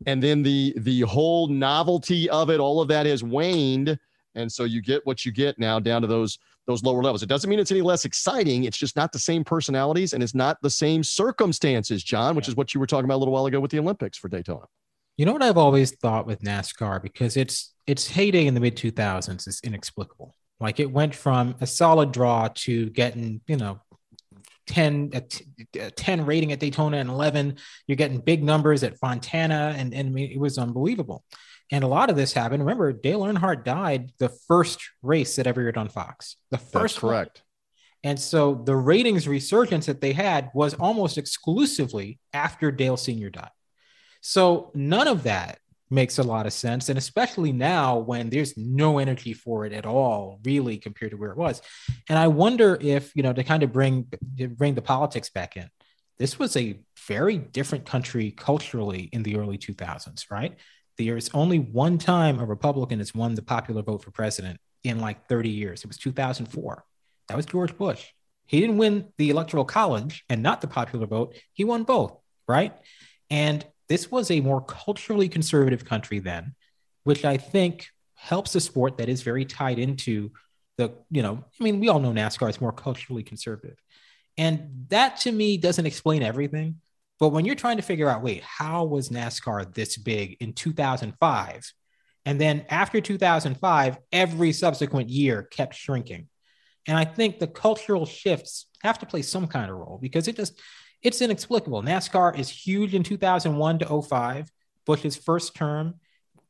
And then the the whole novelty of it, all of that has waned and so you get what you get now down to those those lower levels. It doesn't mean it's any less exciting. It's just not the same personalities and it's not the same circumstances, John, which is what you were talking about a little while ago with the Olympics for Daytona. You know what I've always thought with NASCAR because its its heyday in the mid 2000s is inexplicable. Like it went from a solid draw to getting, you know, 10 a 10 rating at Daytona and 11 you're getting big numbers at Fontana and and it was unbelievable. And a lot of this happened. Remember, Dale Earnhardt died the first race that ever aired on Fox. The first That's correct. One. And so the ratings resurgence that they had was almost exclusively after Dale Sr. died. So none of that makes a lot of sense. And especially now when there's no energy for it at all, really, compared to where it was. And I wonder if, you know, to kind of bring bring the politics back in, this was a very different country culturally in the early 2000s, right? There's only one time a Republican has won the popular vote for president in like 30 years. It was 2004. That was George Bush. He didn't win the electoral college and not the popular vote. He won both, right? And this was a more culturally conservative country then, which I think helps a sport that is very tied into the, you know, I mean, we all know NASCAR is more culturally conservative. And that to me doesn't explain everything, but when you're trying to figure out, wait, how was NASCAR this big in 2005? And then after 2005, every subsequent year kept shrinking. And I think the cultural shifts have to play some kind of role because it just, it's inexplicable. NASCAR is huge in 2001 to 05, Bush's first term.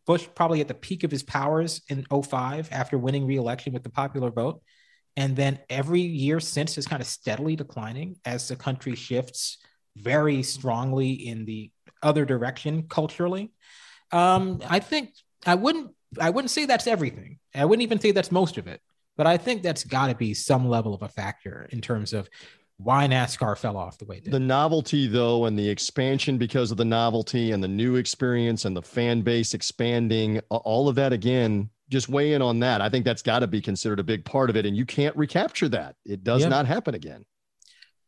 Bush probably at the peak of his powers in 05 after winning re-election with the popular vote. And then every year since is kind of steadily declining as the country shifts very strongly in the other direction culturally. Um, I think I wouldn't I wouldn't say that's everything. I wouldn't even say that's most of it. But I think that's got to be some level of a factor in terms of why NASCAR fell off the way it did. The novelty, though, and the expansion because of the novelty and the new experience and the fan base expanding, all of that again, just weigh in on that. I think that's got to be considered a big part of it. And you can't recapture that. It does yep. not happen again.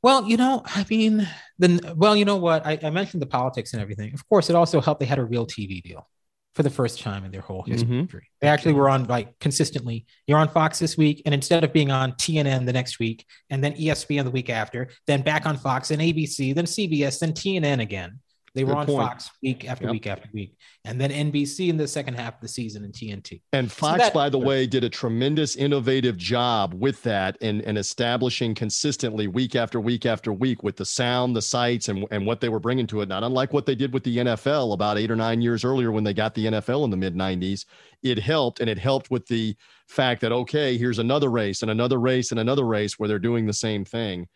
Well, you know, I mean, then, well, you know what? I, I, mentioned the politics and everything. Of course, it also helped they had a real TV deal for the first time in their whole history. Mm-hmm. They actually were on like consistently. You're on Fox this week, and instead of being on TNN the next week, and then ESPN the week after, then back on Fox and ABC, then CBS, then TNN again. They were Good on point. Fox week after yep. week after week, and then NBC in the second half of the season in TNT. And Fox, so that, by the way, did a tremendous innovative job with that and, and establishing consistently week after week after week with the sound, the sights, and, and what they were bringing to it. Not unlike what they did with the NFL about eight or nine years earlier when they got the NFL in the mid 90s. It helped, and it helped with the fact that, okay, here's another race and another race and another race where they're doing the same thing.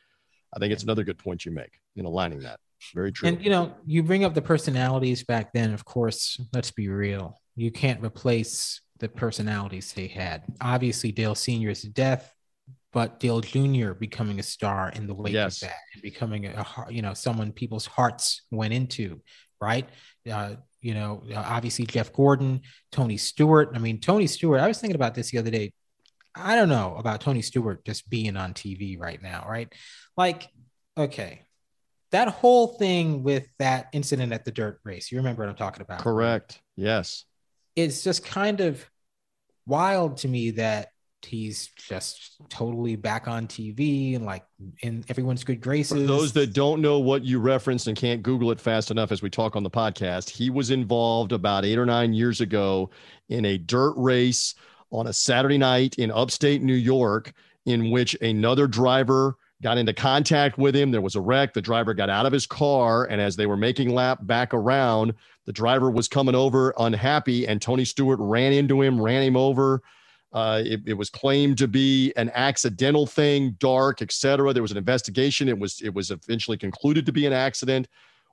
I think it's another good point you make in aligning that. Very true. And you know, you bring up the personalities back then. Of course, let's be real. You can't replace the personalities they had. Obviously, Dale Senior's death, but Dale Jr. becoming a star in the wake yes. of that, and becoming a you know someone people's hearts went into, right? Uh, you know, obviously Jeff Gordon, Tony Stewart. I mean, Tony Stewart. I was thinking about this the other day. I don't know about Tony Stewart just being on TV right now, right? Like, okay, that whole thing with that incident at the dirt race, you remember what I'm talking about? Correct. Yes. It's just kind of wild to me that he's just totally back on TV and like in everyone's good graces. For those that don't know what you referenced and can't Google it fast enough as we talk on the podcast, he was involved about eight or nine years ago in a dirt race on a Saturday night in upstate New York, in which another driver got into contact with him. There was a wreck. The driver got out of his car. And as they were making lap back around, the driver was coming over unhappy, and Tony Stewart ran into him, ran him over. Uh, it, it, was claimed to be an accidental thing, dark, etc. There was an investigation. It was it was eventually concluded to be an accident,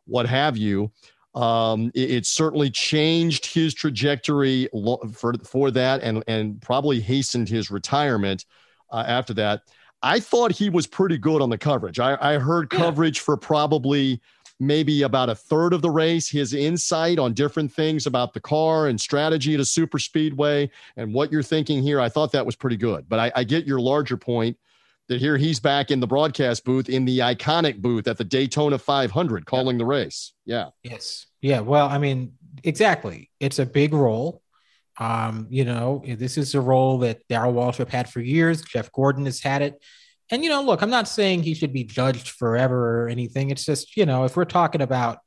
what have you. Um, it, it, certainly changed his trajectory for for that, and and probably hastened his retirement uh, after that. I thought he was pretty good on the coverage. I, I heard yeah. coverage for probably maybe about a third of the race, his insight on different things about the car and strategy at a super speedway and what you're thinking here. I thought that was pretty good. But I, I get your larger point that here he's back in the broadcast booth in the iconic booth at the Daytona 500 calling yeah. the race. Yeah. Yes. Yeah. Well, I mean, exactly. It's a big role. Um, you know, this is a role that Darrell Waltrip had for years. Jeff Gordon has had it and you know, look, I'm not saying he should be judged forever or anything. It's just, you know, if we're talking about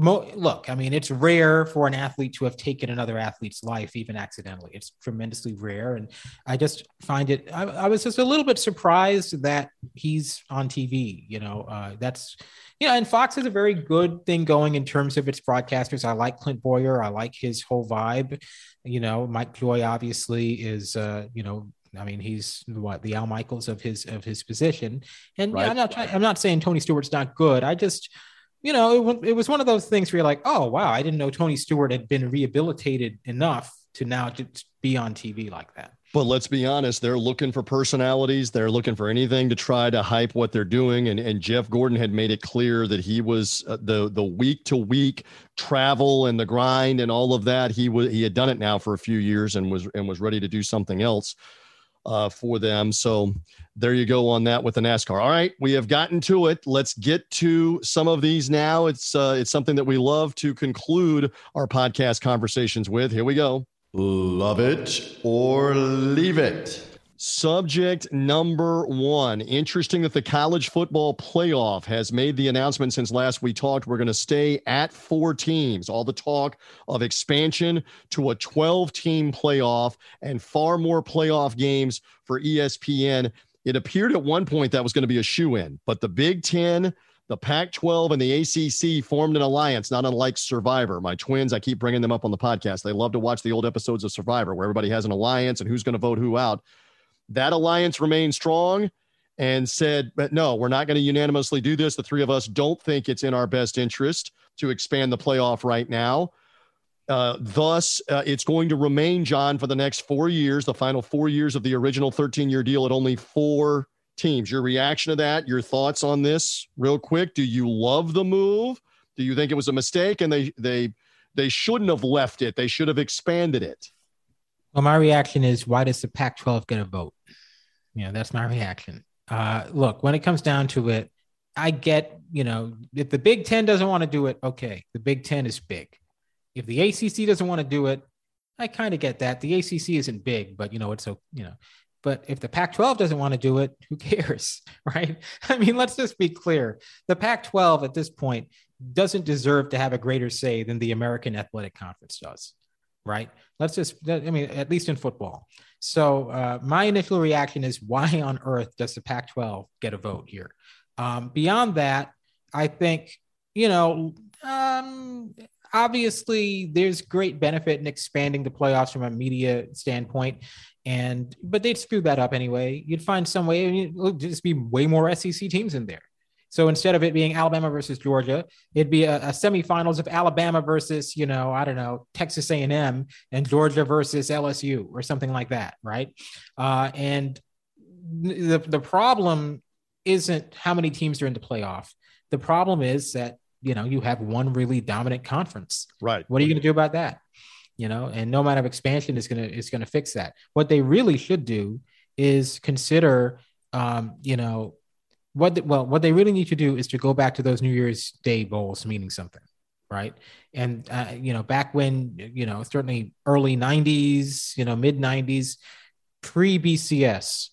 Mo- look, I mean, it's rare for an athlete to have taken another athlete's life, even accidentally. It's tremendously rare. And I just find it, I, I was just a little bit surprised that he's on TV. You know, uh, that's, you know, and Fox has a very good thing going in terms of its broadcasters. I like Clint Bowyer. I like his whole vibe. You know, Mike Joy obviously is, uh, you know, I mean, he's what the Al Michaels of his of his position. And right. yeah, I'm not trying, I'm not saying Tony Stewart's not good. I just you know, it, it was one of those things where you're like, oh wow, I didn't know Tony Stewart had been rehabilitated enough to now to be on TV like that. But let's be honest, they're looking for personalities. They're looking for anything to try to hype what they're doing. And, and Jeff Gordon had made it clear that he was uh, the the week to week travel and the grind and all of that. He was he had done it now for a few years and was and was ready to do something else uh, for them. So there you go on that with the NASCAR. All right, we have gotten to it. Let's get to some of these now. It's uh, it's something that we love to conclude our podcast conversations with. Here we go. Love it or leave it. Subject number one. Interesting that the college football playoff has made the announcement since last we talked. We're going to stay at four teams. All the talk of expansion to a 12 team playoff and far more playoff games for ESPN. It appeared at one point that was going to be a shoe in, but the Big Ten, the Pac 12, and the ACC formed an alliance, not unlike Survivor. My twins, I keep bringing them up on the podcast. They love to watch the old episodes of Survivor where everybody has an alliance and who's going to vote who out that alliance remained strong and said, but no, we're not going to unanimously do this. The three of us don't think it's in our best interest to expand the playoff right now. Uh, thus, uh, it's going to remain, John, for the next four years, the final four years of the original 13 year deal at only four teams. Your reaction to that, your thoughts on this, real quick. Do you love the move? Do you think it was a mistake and they, they, they shouldn't have left it? They should have expanded it. Well, my reaction is why does the Pac 12 get a vote? You know, that's my reaction. Uh, look, when it comes down to it, I get, you know, if the Big Ten doesn't want to do it, okay, the Big Ten is big. If the ACC doesn't want to do it, I kind of get that. The ACC isn't big, but you know, it's so, you know, but if the Pac 12 doesn't want to do it, who cares? Right. I mean, let's just be clear. The Pac 12 at this point doesn't deserve to have a greater say than the American Athletic Conference does right? Let's just, I mean, at least in football. So uh, my initial reaction is why on earth does the Pac 12 get a vote here? Um, beyond that, I think, you know, um, obviously there's great benefit in expanding the playoffs from a media standpoint. And, but they'd screw that up anyway. You'd find some way, I mean, it'll just be way more SEC teams in there. So instead of it being Alabama versus Georgia, it'd be a, a semifinals of Alabama versus, you know, I don't know, Texas A&M and Georgia versus LSU or something like that, right? Uh, and the the problem isn't how many teams are in the playoff. The problem is that you know you have one really dominant conference. Right. What are you going to do about that? You know, and no amount of expansion is going to is going to fix that. What they really should do is consider, um, you know, what the, well what they really need to do is to go back to those new year's day bowls meaning something right? And uh, you know back when you know certainly early 90s you know mid 90s pre bcs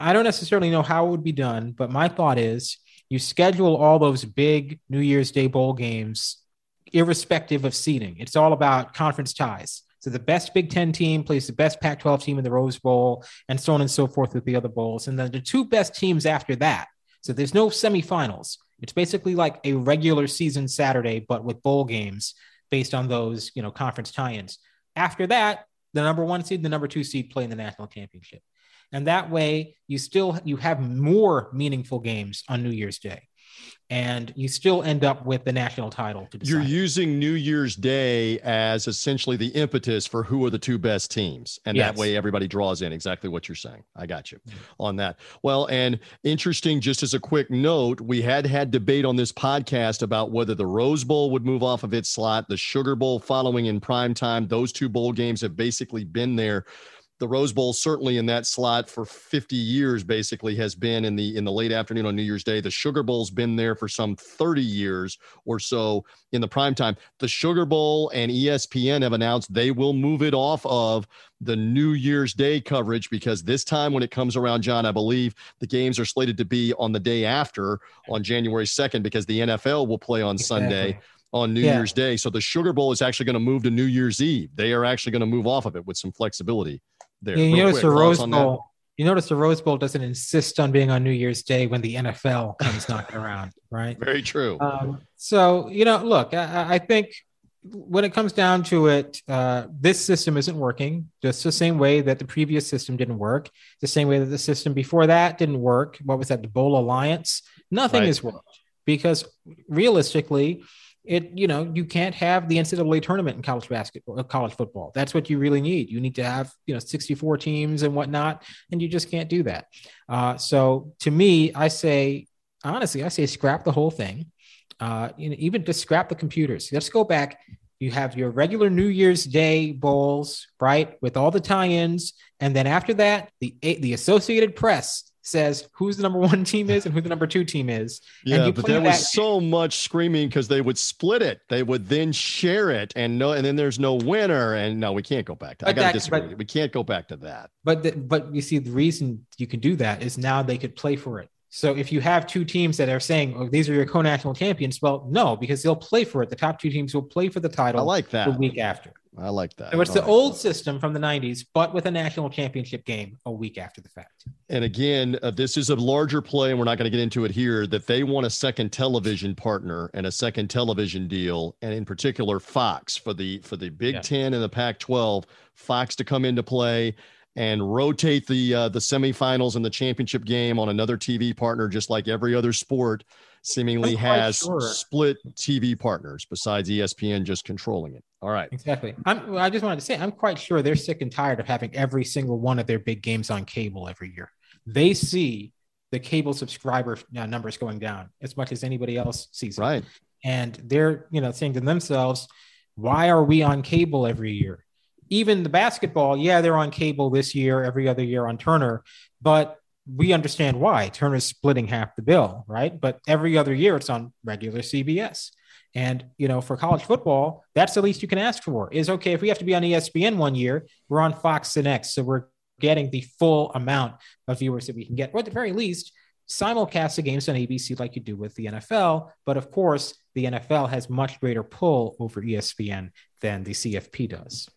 i don't necessarily know how it would be done but my thought is you schedule all those big new year's day bowl games irrespective of seeding it's all about conference ties. So the best Big Ten team plays the best Pac 12 team in the Rose Bowl, and so on and so forth with the other bowls. And then the two best teams after that So there's no semifinals. It's basically like a regular season Saturday, but with bowl games based on those, you know, conference tie-ins. After that, the number one seed, the number two seed play in the national championship. And that way you still you have more meaningful games on New Year's Day and you still end up with the national title to decide. You're using New Year's Day as essentially the impetus for who are the two best teams. And yes. that way everybody draws in exactly what you're saying. I got you mm-hmm. on that. Well, and interesting, just as a quick note, we had had debate on this podcast about whether the Rose Bowl would move off of its slot, the Sugar Bowl following in prime time. Those two bowl games have basically been there the Rose Bowl certainly in that slot for 50 years basically has been in the in the late afternoon on New Year's Day. The Sugar Bowl's been there for some 30 years or so in the prime time. The Sugar Bowl and ESPN have announced they will move it off of the New Year's Day coverage because this time when it comes around, John, I believe the games are slated to be on the day after on January 2nd because the NFL will play on exactly. Sunday on New yeah. Year's Day. So the Sugar Bowl is actually going to move to New Year's Eve. They are actually going to move off of it with some flexibility there. You notice quick, the Rose Bowl. You notice the Rose Bowl doesn't insist on being on New Year's Day when the NFL comes knocking around, right? Very true. Um, so you know, look, I, I, think when it comes down to it, uh, this system isn't working. Just the same way that the previous system didn't work. The same way that the system before that didn't work. What was that? The Bowl Alliance. Nothing right. has worked because realistically, it you know you can't have the NCAA tournament in college basketball, uh, college football. That's what you really need. You need to have you know 64 teams and whatnot, and you just can't do that. Uh, so to me, I say honestly, I say scrap the whole thing. Uh, you know, even just scrap the computers. Let's go back. You have your regular New Year's Day bowls, right, with all the tie-ins, and then after that, the the Associated Press says who's the number one team is and who the number two team is. And you play that Yeah, but there that- was so much screaming because they would split it. They would then share it, and no, and then there's no winner. And no, we can't go back to. That. I got to disagree. But, we can't go back to that. But the, but you see, the reason you can do that is now they could play for it. So if you have two teams that are saying, "Oh, these are your co-national champions," well, no, because they'll play for it. The top two teams will play for the title. I like that the week after. I like that. So it's the old system from the 90s, but with a national championship game a week after the fact. And again, uh, this is a larger play, and we're not going to get into it here. That they want a second television partner and a second television deal, and in particular, Fox for the for the Big yeah. Ten and the Pac-12, Fox to come into play and rotate the uh, the semifinals and the championship game on another TV partner, just like every other sport seemingly has sure. split TV partners besides ESPN just controlling it. All right. Exactly. I'm, I just wanted to say, I'm quite sure they're sick and tired of having every single one of their big games on cable every year. They see the cable subscriber uh, numbers going down as much as anybody else sees it. Right. And they're, you know, saying to themselves, why are we on cable every year? Even the basketball, yeah, they're on cable this year, every other year on Turner, but we understand why Turner's splitting half the bill, right? But every other year it's on regular CBS. And you know, for college football, that's the least you can ask for. Is okay if we have to be on ESPN one year, we're on Fox the next, so we're getting the full amount of viewers that we can get, or at the very least, simulcast the games on ABC like you do with the NFL. But of course, the NFL has much greater pull over ESPN than the CFP does.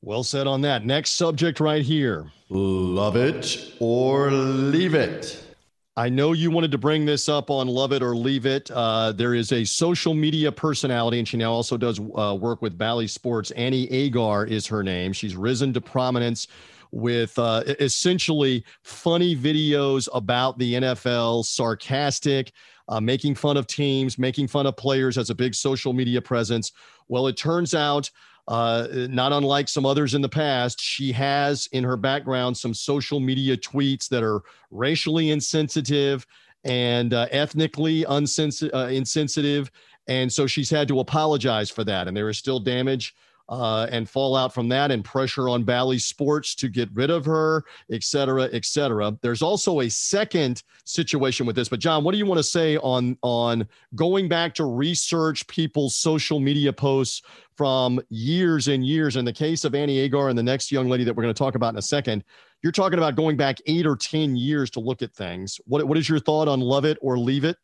Well said on that. Next subject right here. Love it or leave it. I know you wanted to bring this up on Love It or Leave It. Uh, there is a social media personality, and she now also does uh, work with Bally Sports. Annie Agar is her name. She's risen to prominence with uh, essentially funny videos about the NFL, sarcastic, uh, making fun of teams, making fun of players as a big social media presence. Well, it turns out uh, not unlike some others in the past, she has in her background some social media tweets that are racially insensitive and uh, ethnically unsens- uh, insensitive. And so she's had to apologize for that. And there is still damage uh, and fallout from that and pressure on Bally Sports to get rid of her, et cetera, et cetera. There's also a second situation with this. But John, what do you want to say on on going back to research people's social media posts from years and years? In the case of Annie Agar and the next young lady that we're going to talk about in a second, you're talking about going back eight or ten years to look at things. What what is your thought on love it or leave it?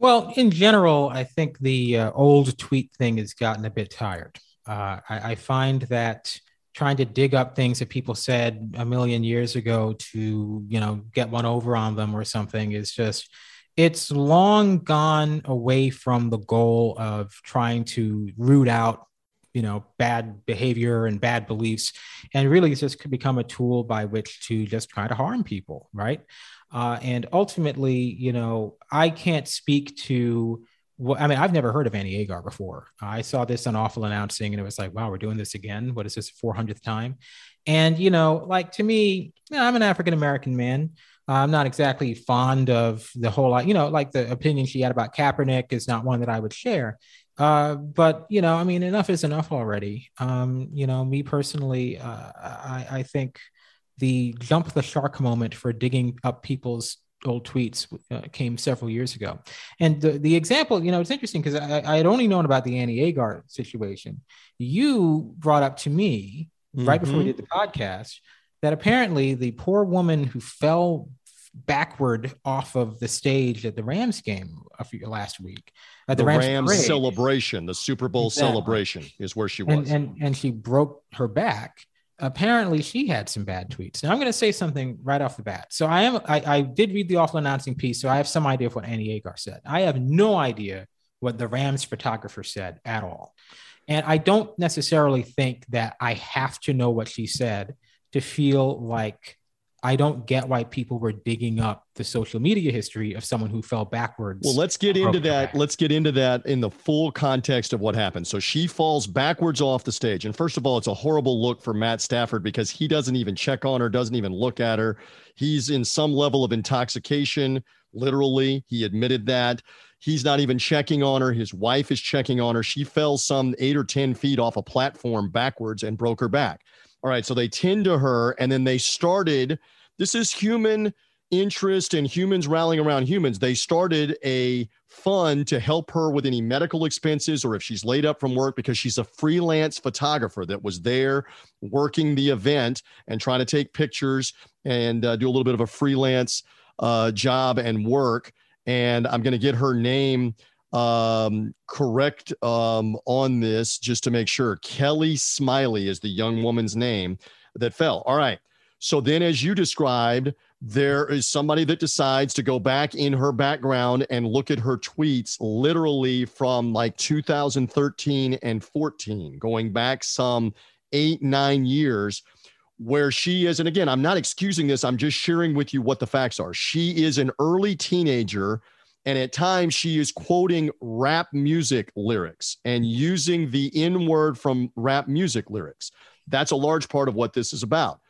Well, in general, I think the uh, old tweet thing has gotten a bit tired. Uh, I, I, find that trying to dig up things that people said a million years ago to you know get one over on them or something is just it's long gone away from the goal of trying to root out you know bad behavior and bad beliefs. And really it's just could become a tool by which to just try to harm people right? Uh, and ultimately you know i can't speak to well, I mean, I've never heard of Annie Agar before. I saw this on Awful Announcing and it was like, wow, we're doing this again. What is this, 400th time? And, you know, like to me, I'm an African American man. I'm not exactly fond of the whole, you know, like the opinion she had about Kaepernick is not one that I would share. Uh, but you know, I mean, enough is enough already. Um, you know, me personally, uh, I, I think the jump the shark moment for digging up people's old tweets uh, came several years ago. And the, the example, you know, it's interesting because I, I, had only known about the Annie Agar situation. You brought up to me mm-hmm. right before we mm-hmm. did the podcast that apparently the poor woman who fell backward off of the stage at the Rams game a few, last week. At the, the Rams, Rams celebration, the Super Bowl exactly. celebration is where she was. And, and, and she broke her back apparently she had some bad tweets. Now I'm going to say something right off the bat. So I am I, I did read the awful announcing piece, so I have some idea of what Annie Agar said. I have no idea what the Rams photographer said at all. And I don't necessarily think that I have to know what she said to feel like I don't get why people were digging up the social media history of someone who fell backwards. Well, let's get into that. Let's get into that in the full context of what happened. So she falls backwards off the stage. And first of all, it's a horrible look for Matt Stafford because he doesn't even check on her, doesn't even look at her. He's in some level of intoxication, literally. He admitted that. He's not even checking on her. His wife is checking on her. She fell some eight or 10 feet off a platform backwards and broke her back. All right. So they tend to her and then they started. This is human interest and humans rallying around humans. They started a fund to help her with any medical expenses or if she's laid up from work because she's a freelance photographer that was there working the event and trying to take pictures and uh, do a little bit of a freelance uh, job and work. And I'm going to get her name um, correct um, on this just to make sure. Kelly Smiley is the young woman's name that fell. All right. So then, as you described, there is somebody that decides to go back in her background and look at her tweets literally from like 2013 and 14, going back some eight, nine years, where she is. And again, I'm not excusing this, I'm just sharing with you what the facts are. She is an early teenager and at times she is quoting rap music lyrics and using the N word from rap music lyrics. That's a large part of what this is about.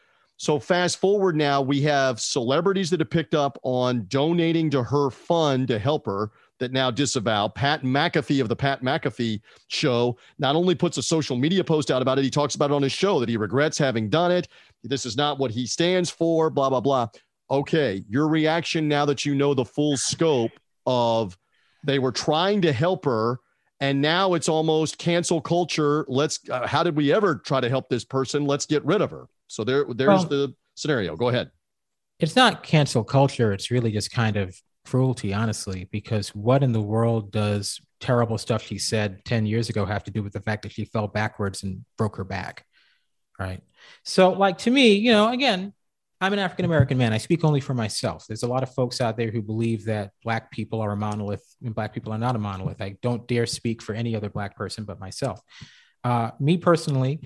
So, fast forward now, we have celebrities that have picked up on donating to her fund to help her that now disavow. Pat McAfee of the Pat McAfee show not only puts a social media post out about it, he talks about it on his show that he regrets having done it. This is not what he stands for, blah, blah, blah. Okay, your reaction now that you know the full scope of they were trying to help her and now it's almost cancel culture. Let's uh, how did we ever try to help this person? Let's get rid of her. So there there's well, the scenario. Go ahead. It's not cancel culture. It's really just kind of cruelty honestly because what in the world does terrible stuff she said 10 years ago have to do with the fact that she fell backwards and broke her back? Right? So like to me you know again I'm an African American man. I speak only for myself. There's a lot of folks out there who believe that black people are a monolith and black people are not a monolith. I don't dare speak for any other black person but myself. Uh, me personally,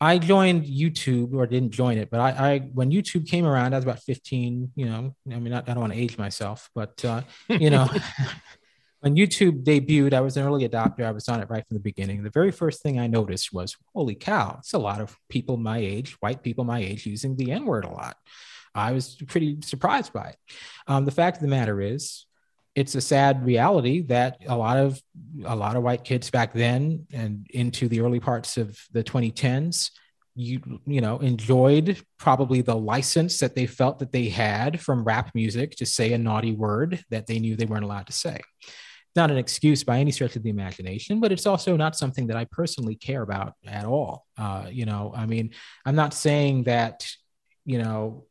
I joined YouTube or didn't join it, but I, I, when YouTube came around, I was about 15. You know, I mean, I, I don't want to age myself, but uh, you know, when YouTube debuted, I was an early adopter. I was on it right from the beginning. The very first thing I noticed was, holy cow, it's a lot of people my age, white people my age, using the N word a lot. I was pretty surprised by it. Um, the fact of the matter is, it's a sad reality that a lot of a lot of white kids back then and into the early parts of the 2010s you you know enjoyed probably the license that they felt that they had from rap music to say a naughty word that they knew they weren't allowed to say not an excuse by any stretch of the imagination, but it's also not something that I personally care about at all. Uh, you know, I mean, I'm not saying that, you know,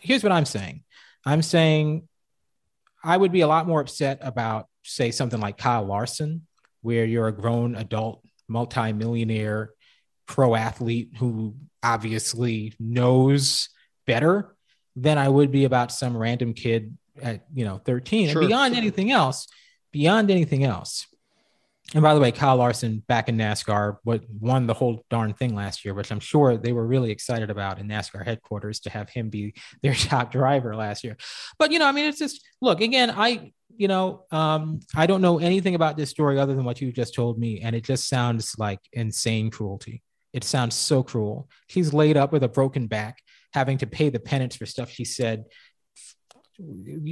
here's what I'm saying I'm saying I would be a lot more upset about, say, something like Kyle Larson, where you're a grown adult multimillionaire pro athlete who obviously knows better than I would be about some random kid at you know 13. Sure. And beyond anything else, beyond anything else. And by the way, Kyle Larson back in NASCAR, what won the whole darn thing last year, which I'm sure they were really excited about in NASCAR headquarters to have him be their top driver last year. But you know, I mean, it's just look again. I you know, um, I don't know anything about this story other than what you just told me, and it just sounds like insane cruelty. It sounds so cruel. She's laid up with a broken back, having to pay the penance for stuff she said.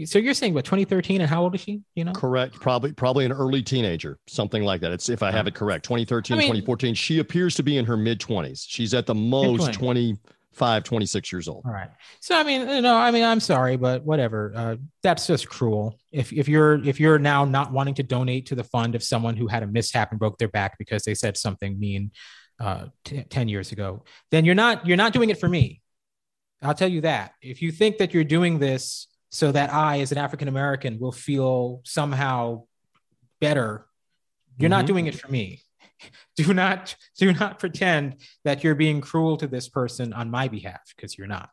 So you're saying what 2013 and how old is she? You know, Correct. Probably probably an early teenager, something like that. It's if I have it correct. 2013, I mean- 2014. She appears to be in her mid 20s. She's at the most 25, 26 years old. All right. So I mean, you know, I mean, I'm sorry, but whatever. Uh, that's just cruel. If if you're if you're now not wanting to donate to the fund of someone who had a mishap and broke their back because they said something mean uh, t- ten years ago, then you're not you're not doing it for me. I'll tell you that. If you think that you're doing this so that I, as an African American, will feel somehow better, you're not Mhm. doing it for me. Do not do not pretend that you're being cruel to this person on my behalf because you're not.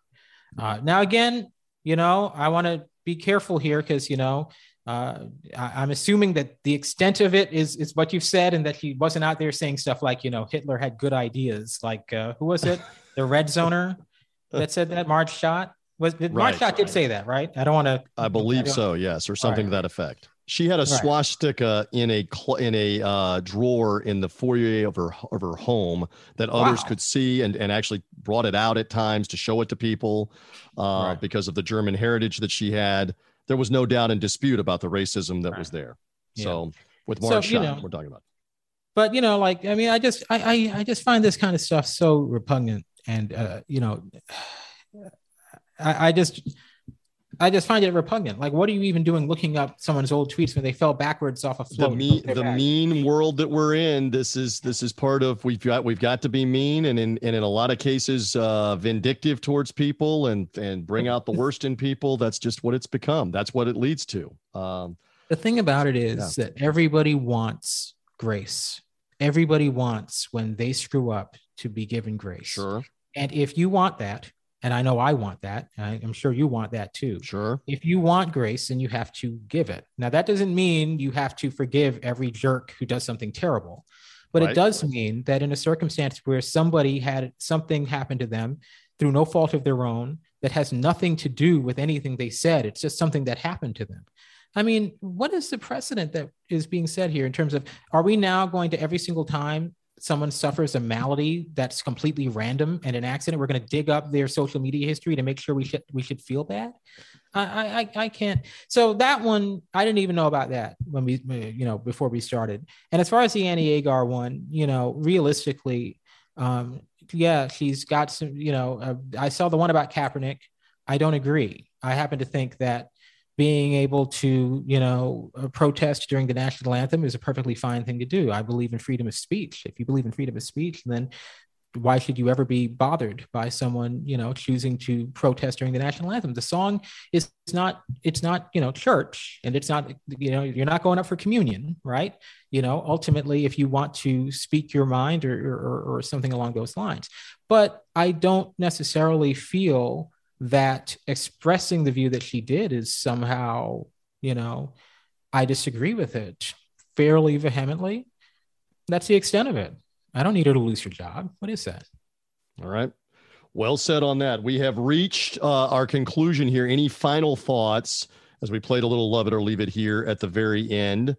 Uh, now, again, you know, I want to be careful here because you know uh, I, I'm assuming that the extent of it is is what you've said, and that he wasn't out there saying stuff like you know Hitler had good ideas. Like uh, who was it? the Reds owner that said that Marge Schott was did Right, Schott did say that, right? I don't want to. I believe so, yes, or something to that effect. She had a swastika in a cl- in a uh, drawer in the foyer of her of her home that others Wow. could see, and and actually brought it out at times to show it to people uh, Right. because of the German heritage that she had. There was no doubt and dispute about the racism that was there. Yeah. So with So, you know, we're talking about. but you know like i mean i just i i, I just find this kind of stuff so repugnant and uh you know I, I just i just find it repugnant. Like what are you even doing looking up someone's old tweets when they fell backwards off a the float? and mean the back? mean world that we're in this is this is part of we've got we've got to be mean and in and in a lot of cases uh vindictive towards people and and bring out the worst in people. That's just what it's become. That's what it leads to. Um the thing about it is that everybody wants grace. Everybody wants when they screw up to be given grace. Sure. And if you want that and i know i want that I, i'm sure you want that too sure if you want grace, then you have to give it. Now, that doesn't mean you have to forgive every jerk who does something terrible, but Right. it does mean that in a circumstance where somebody had something happen to them through no fault of their own that has nothing to do with anything they said, it's just something that happened to them. I mean, what is the precedent that is being said here in terms of are we now going to every single time someone suffers a malady that's completely random and an accident, we're going to dig up their social media history to make sure we should we should feel bad? I, I I- can't. So that one, I didn't even know about that when we, you know, before we started. And as far as the Annie Agar one, you know, realistically, um, yeah, she's got some. You know, uh, I saw the one about Kaepernick. I don't agree. I happen to think that being able to, you know, uh, protest during the national anthem is a perfectly fine thing to do. I believe in freedom of speech. If you believe in freedom of speech, then why should you ever be bothered by someone you know choosing to protest during the national anthem the song is not it's not you know church and it's not you know you're not going up for communion right you know ultimately if you want to speak your mind or or, or something along those lines but i don't necessarily feel that expressing the view that she did is somehow you know i disagree with it fairly vehemently that's the extent of it I don't need her to lose her job. What is that? All right. Well said on that. We have reached uh, our conclusion here. Any final thoughts as we played a little love it or leave it here at the very end?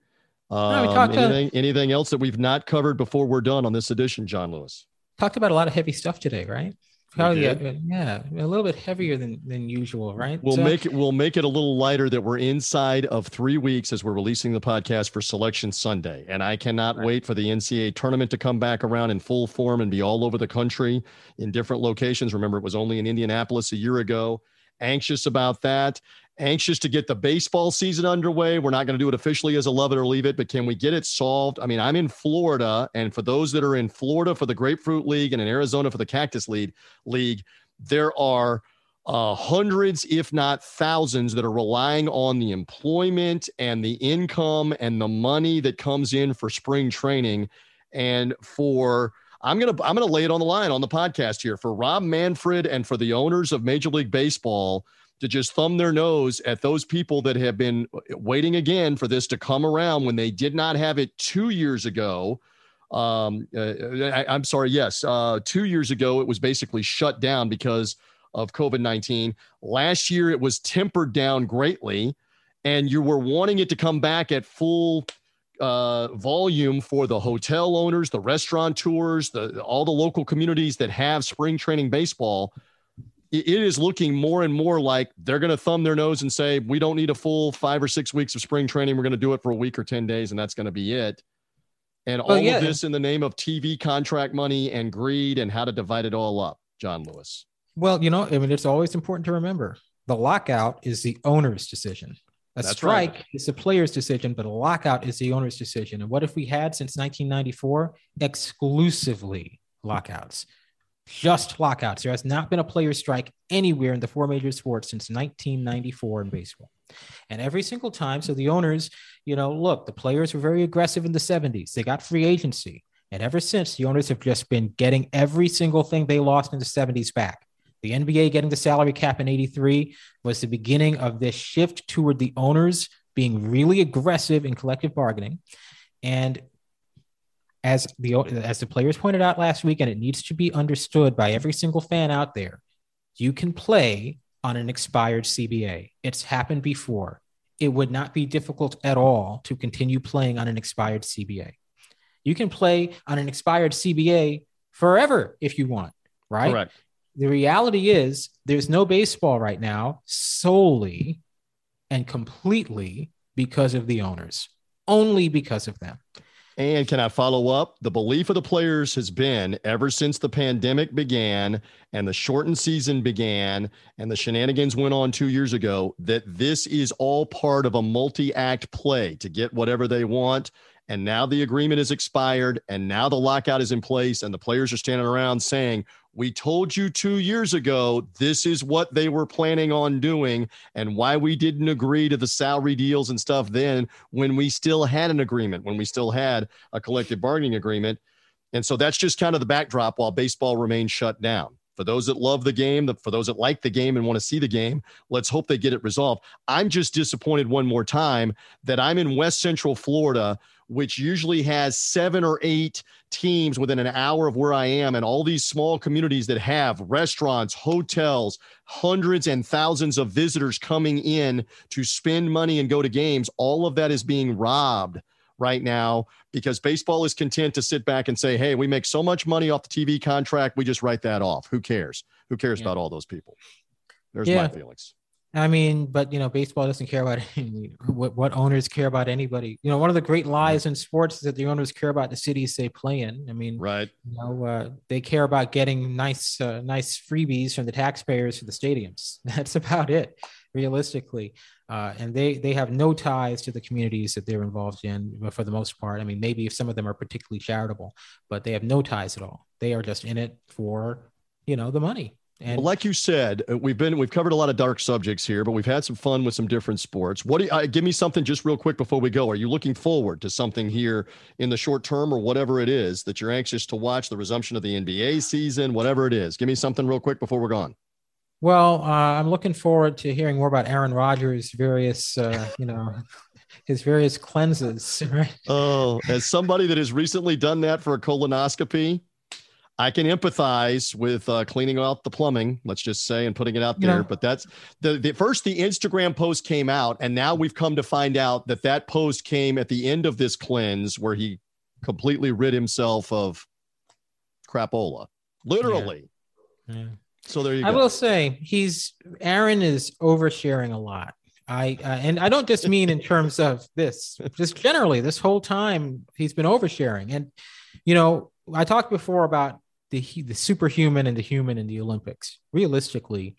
Um, we talked, uh, anything, anything else that we've not covered before we're done on this edition, John Lewis? Talked about a lot of heavy stuff today, right? Yeah, yeah, a little bit heavier than than usual, right? We'll So- make it. We'll make it a little lighter. That we're inside of three weeks as we're releasing the podcast for Selection Sunday, and I cannot wait for the NCAA tournament to come back around in full form and be all over the country in different locations. Remember, it was only in Indianapolis a year ago. Anxious about that. Anxious to get the baseball season underway. We're not going to do it officially as a love it or leave it, but can we get it solved? I mean, I'm in Florida, and for those that are in Florida for the Grapefruit League and in Arizona for the Cactus League, League, there are uh, hundreds, if not thousands, that are relying on the employment and the income and the money that comes in for spring training. And for I'm gonna I'm gonna lay it on the line on the podcast here for Rob Manfred and for the owners of Major League Baseball to just thumb their nose at those people that have been waiting again for this to come around when they did not have it two years ago. Um, uh, I, am sorry, yes, uh, two years ago it was basically shut down because of COVID 19. Last year it was tempered down greatly, and you were wanting it to come back at full uh, volume for the hotel owners, the restaurateurs, the all the local communities that have spring training baseball. It, is looking more and more like they're going to thumb their nose and say, "We don't need a full five or six weeks of spring training. We're going to do it for a week or ten days, and that's going to be it." And all yeah. of this in the name of TV contract money and greed and how to divide it all up. John Lewis. Well, you know, I mean, it's always important to remember the lockout is the owner's decision. A That's strike right. is the player's decision, but a lockout is the owner's decision. And what if we had since 1994 exclusively lockouts? Just lockouts. There has not been a player strike anywhere in the four major sports since 1994 in baseball. And every single time, so the owners, you know, look, the players were very aggressive in the 70s. They got free agency. And ever since, the owners have just been getting every single thing they lost in the 70s back. The NBA getting the salary cap in 83 was the beginning of this shift toward the owners being really aggressive in collective bargaining. And as the as the players pointed out last week, and it needs to be understood by every single fan out there, you can play on an expired CBA. It's happened before. It would not be difficult at all to continue playing on an expired CBA. You can play on an expired CBA forever if you want, right? Correct the reality is there's no baseball right now solely and completely because of the owners, only because of them. And can I follow up? The belief of the players has been ever since the pandemic began and the shortened season began and the shenanigans went on two years ago that this is all part of a multi act play to get whatever they want. And now the agreement is expired and now the lockout is in place and the players are standing around saying, we told you two years ago this is what they were planning on doing and why we didn't agree to the salary deals and stuff then when we still had an agreement, when we still had a collective bargaining agreement. And so that's just kind of the backdrop while baseball remains shut down. For those that love the game, for those that like the game and want to see the game, let's hope they get it resolved. I'm just disappointed one more time that I'm in West Central Florida which usually has seven or eight teams within an hour of where I am, and all these small communities that have restaurants, hotels, hundreds and thousands of visitors coming in to spend money and go to games, all of that is being robbed right now because baseball is content to sit back and say, hey, we make so much money off the TV contract, we just write that off. Who cares? Who cares yeah. about all those people? There's yeah. my feelings. I mean, but you know, baseball doesn't care about any, what, what owners care about anybody. You know, one of the great lies in sports is that the owners care about the cities they play in. I mean, right? You know, uh, they care about getting nice, uh, nice freebies from the taxpayers for the stadiums. That's about it, realistically. Uh, and they they have no ties to the communities that they're involved in for the most part. I mean, maybe if some of them are particularly charitable, but they have no ties at all. They are just in it for you know the money and well, like you said, uh, we've been we've covered a lot of dark subjects here, but we've had some fun with some different sports. What do you, uh, give me something just real quick before we go? Are you looking forward to something here in the short term or whatever it is that you're anxious to watch? The resumption of the NBA season, whatever it is. Give me something real quick before we're gone. Well, uh, I'm looking forward to hearing more about Aaron Rodgers' various, uh, you know, his various cleanses. Right? Oh, as somebody that has recently done that for a colonoscopy, I can empathize with uh, cleaning out the plumbing, let's just say, and putting it out there. But that's the, the first the Instagram post came out, and now we've come to find out that that post came at the end of this cleanse where he completely rid himself of crapola, literally. Yeah. Yeah. So there you I go. I will say he's Aaron is oversharing a lot. I uh, and I don't just mean in terms of this, just generally this whole time he's been oversharing. And you know, I talked before about the the superhuman and the human in the Olympics. Realistically,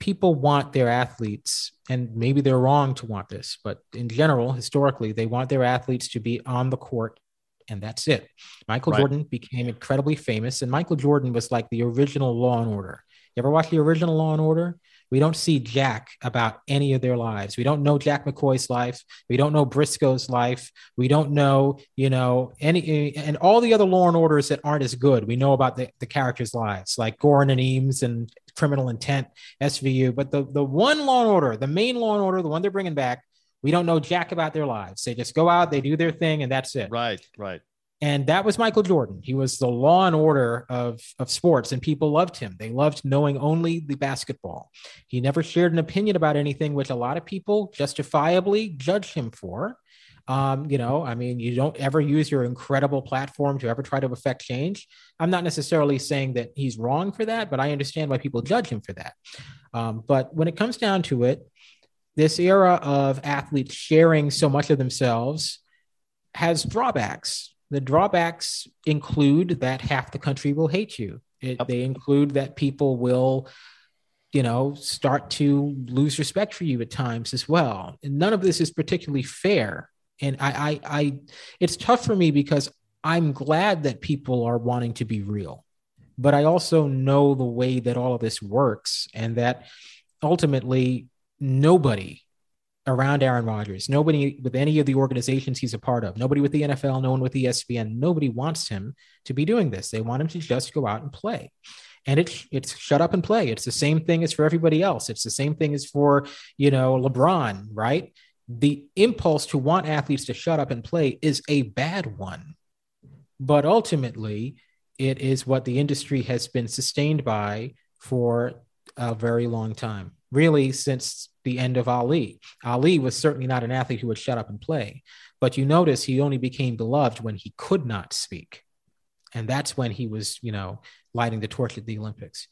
people want their athletes, and maybe they're wrong to want this, but in general, historically, they want their athletes to be on the court, and that's it. Michael right. Jordan became incredibly famous, and Michael Jordan was like the original Law and Order. You ever watch the original Law and Order? We don't see Jack about any of their lives. We don't know Jack McCoy's life. We don't know Briscoe's life. We don't know, you know, any and all the other Law and Orders that aren't as good. We know about the, the characters' lives, like Goren and Eames and Criminal Intent, SVU. But the the one Law and Order, the main Law and Order, the one they're bringing back, we don't know Jack about their lives. They just go out, they do their thing, and that's it. Right, right. And that was Michael Jordan. He was the law and order of, of sports, and people loved him. They loved knowing only the basketball. He never shared an opinion about anything, which a lot of people justifiably judge him for. Um, you know, I mean, you don't ever use your incredible platform to ever try to affect change. I'm not necessarily saying that he's wrong for that, but I understand why people judge him for that. Um, but when it comes down to it, this era of athletes sharing so much of themselves has drawbacks the drawbacks include that half the country will hate you. It, yep. They include that people will, you know, start to lose respect for you at times as well. And none of this is particularly fair. And I, I, I, it's tough for me because I'm glad that people are wanting to be real, but I also know the way that all of this works, and that ultimately nobody around Aaron Rodgers. Nobody with any of the organizations he's a part of, nobody with the NFL, no one with ESPN, nobody wants him to be doing this. They want him to just go out and play. And it's it's shut up and play. It's the same thing as for everybody else. It's the same thing as for, you know, LeBron, right? The impulse to want athletes to shut up and play is a bad one. But ultimately, it is what the industry has been sustained by for a very long time really since the end of Ali. Ali was certainly not an athlete who would shut up and play, but you notice he only became beloved when he could not speak. And that's when he was, you know, lighting the torch at the Olympics.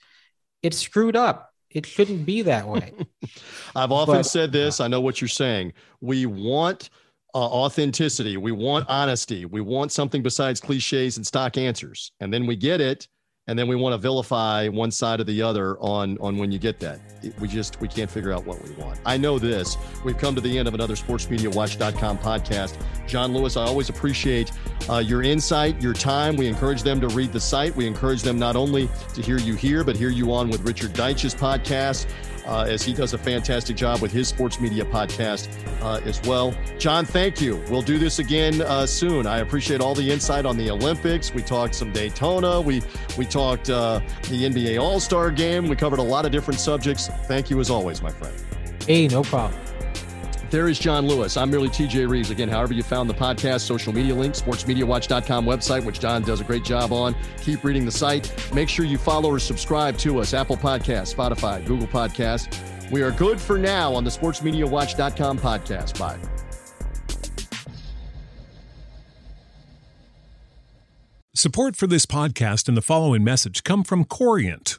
It's screwed up. It shouldn't be that way. I've often but, said this. I know what you're saying. We want uh, authenticity. We want honesty. We want something besides cliches and stock answers. And then we get it and then we want to vilify one side or the other on on when you get that. We just we can't figure out what we want. I know this. We've come to the end of another sportsmediawatch.com podcast. John lewis i always appreciate uh, your insight your time. We encourage them to read the site. We encourage them not only to hear you here but hear you on with richard deitsch's podcast uh, as he does a fantastic job with his sports media podcast uh, as well. John, thank you. We'll do this again uh, soon. I appreciate all the insight on the Olympics. We talked some Daytona. We we talked uh, the NBA All Star Game. We covered a lot of different subjects. Thank you as always, my friend. Hey, no problem. There is John Lewis. I'm merely TJ Reeves. Again, however you found the podcast, social media link, sportsmediawatch.com website, which John does a great job on. Keep reading the site. Make sure you follow or subscribe to us Apple Podcast, Spotify, Google Podcast. We are good for now on the sportsmediawatch.com podcast. Bye. Support for this podcast and the following message come from Corient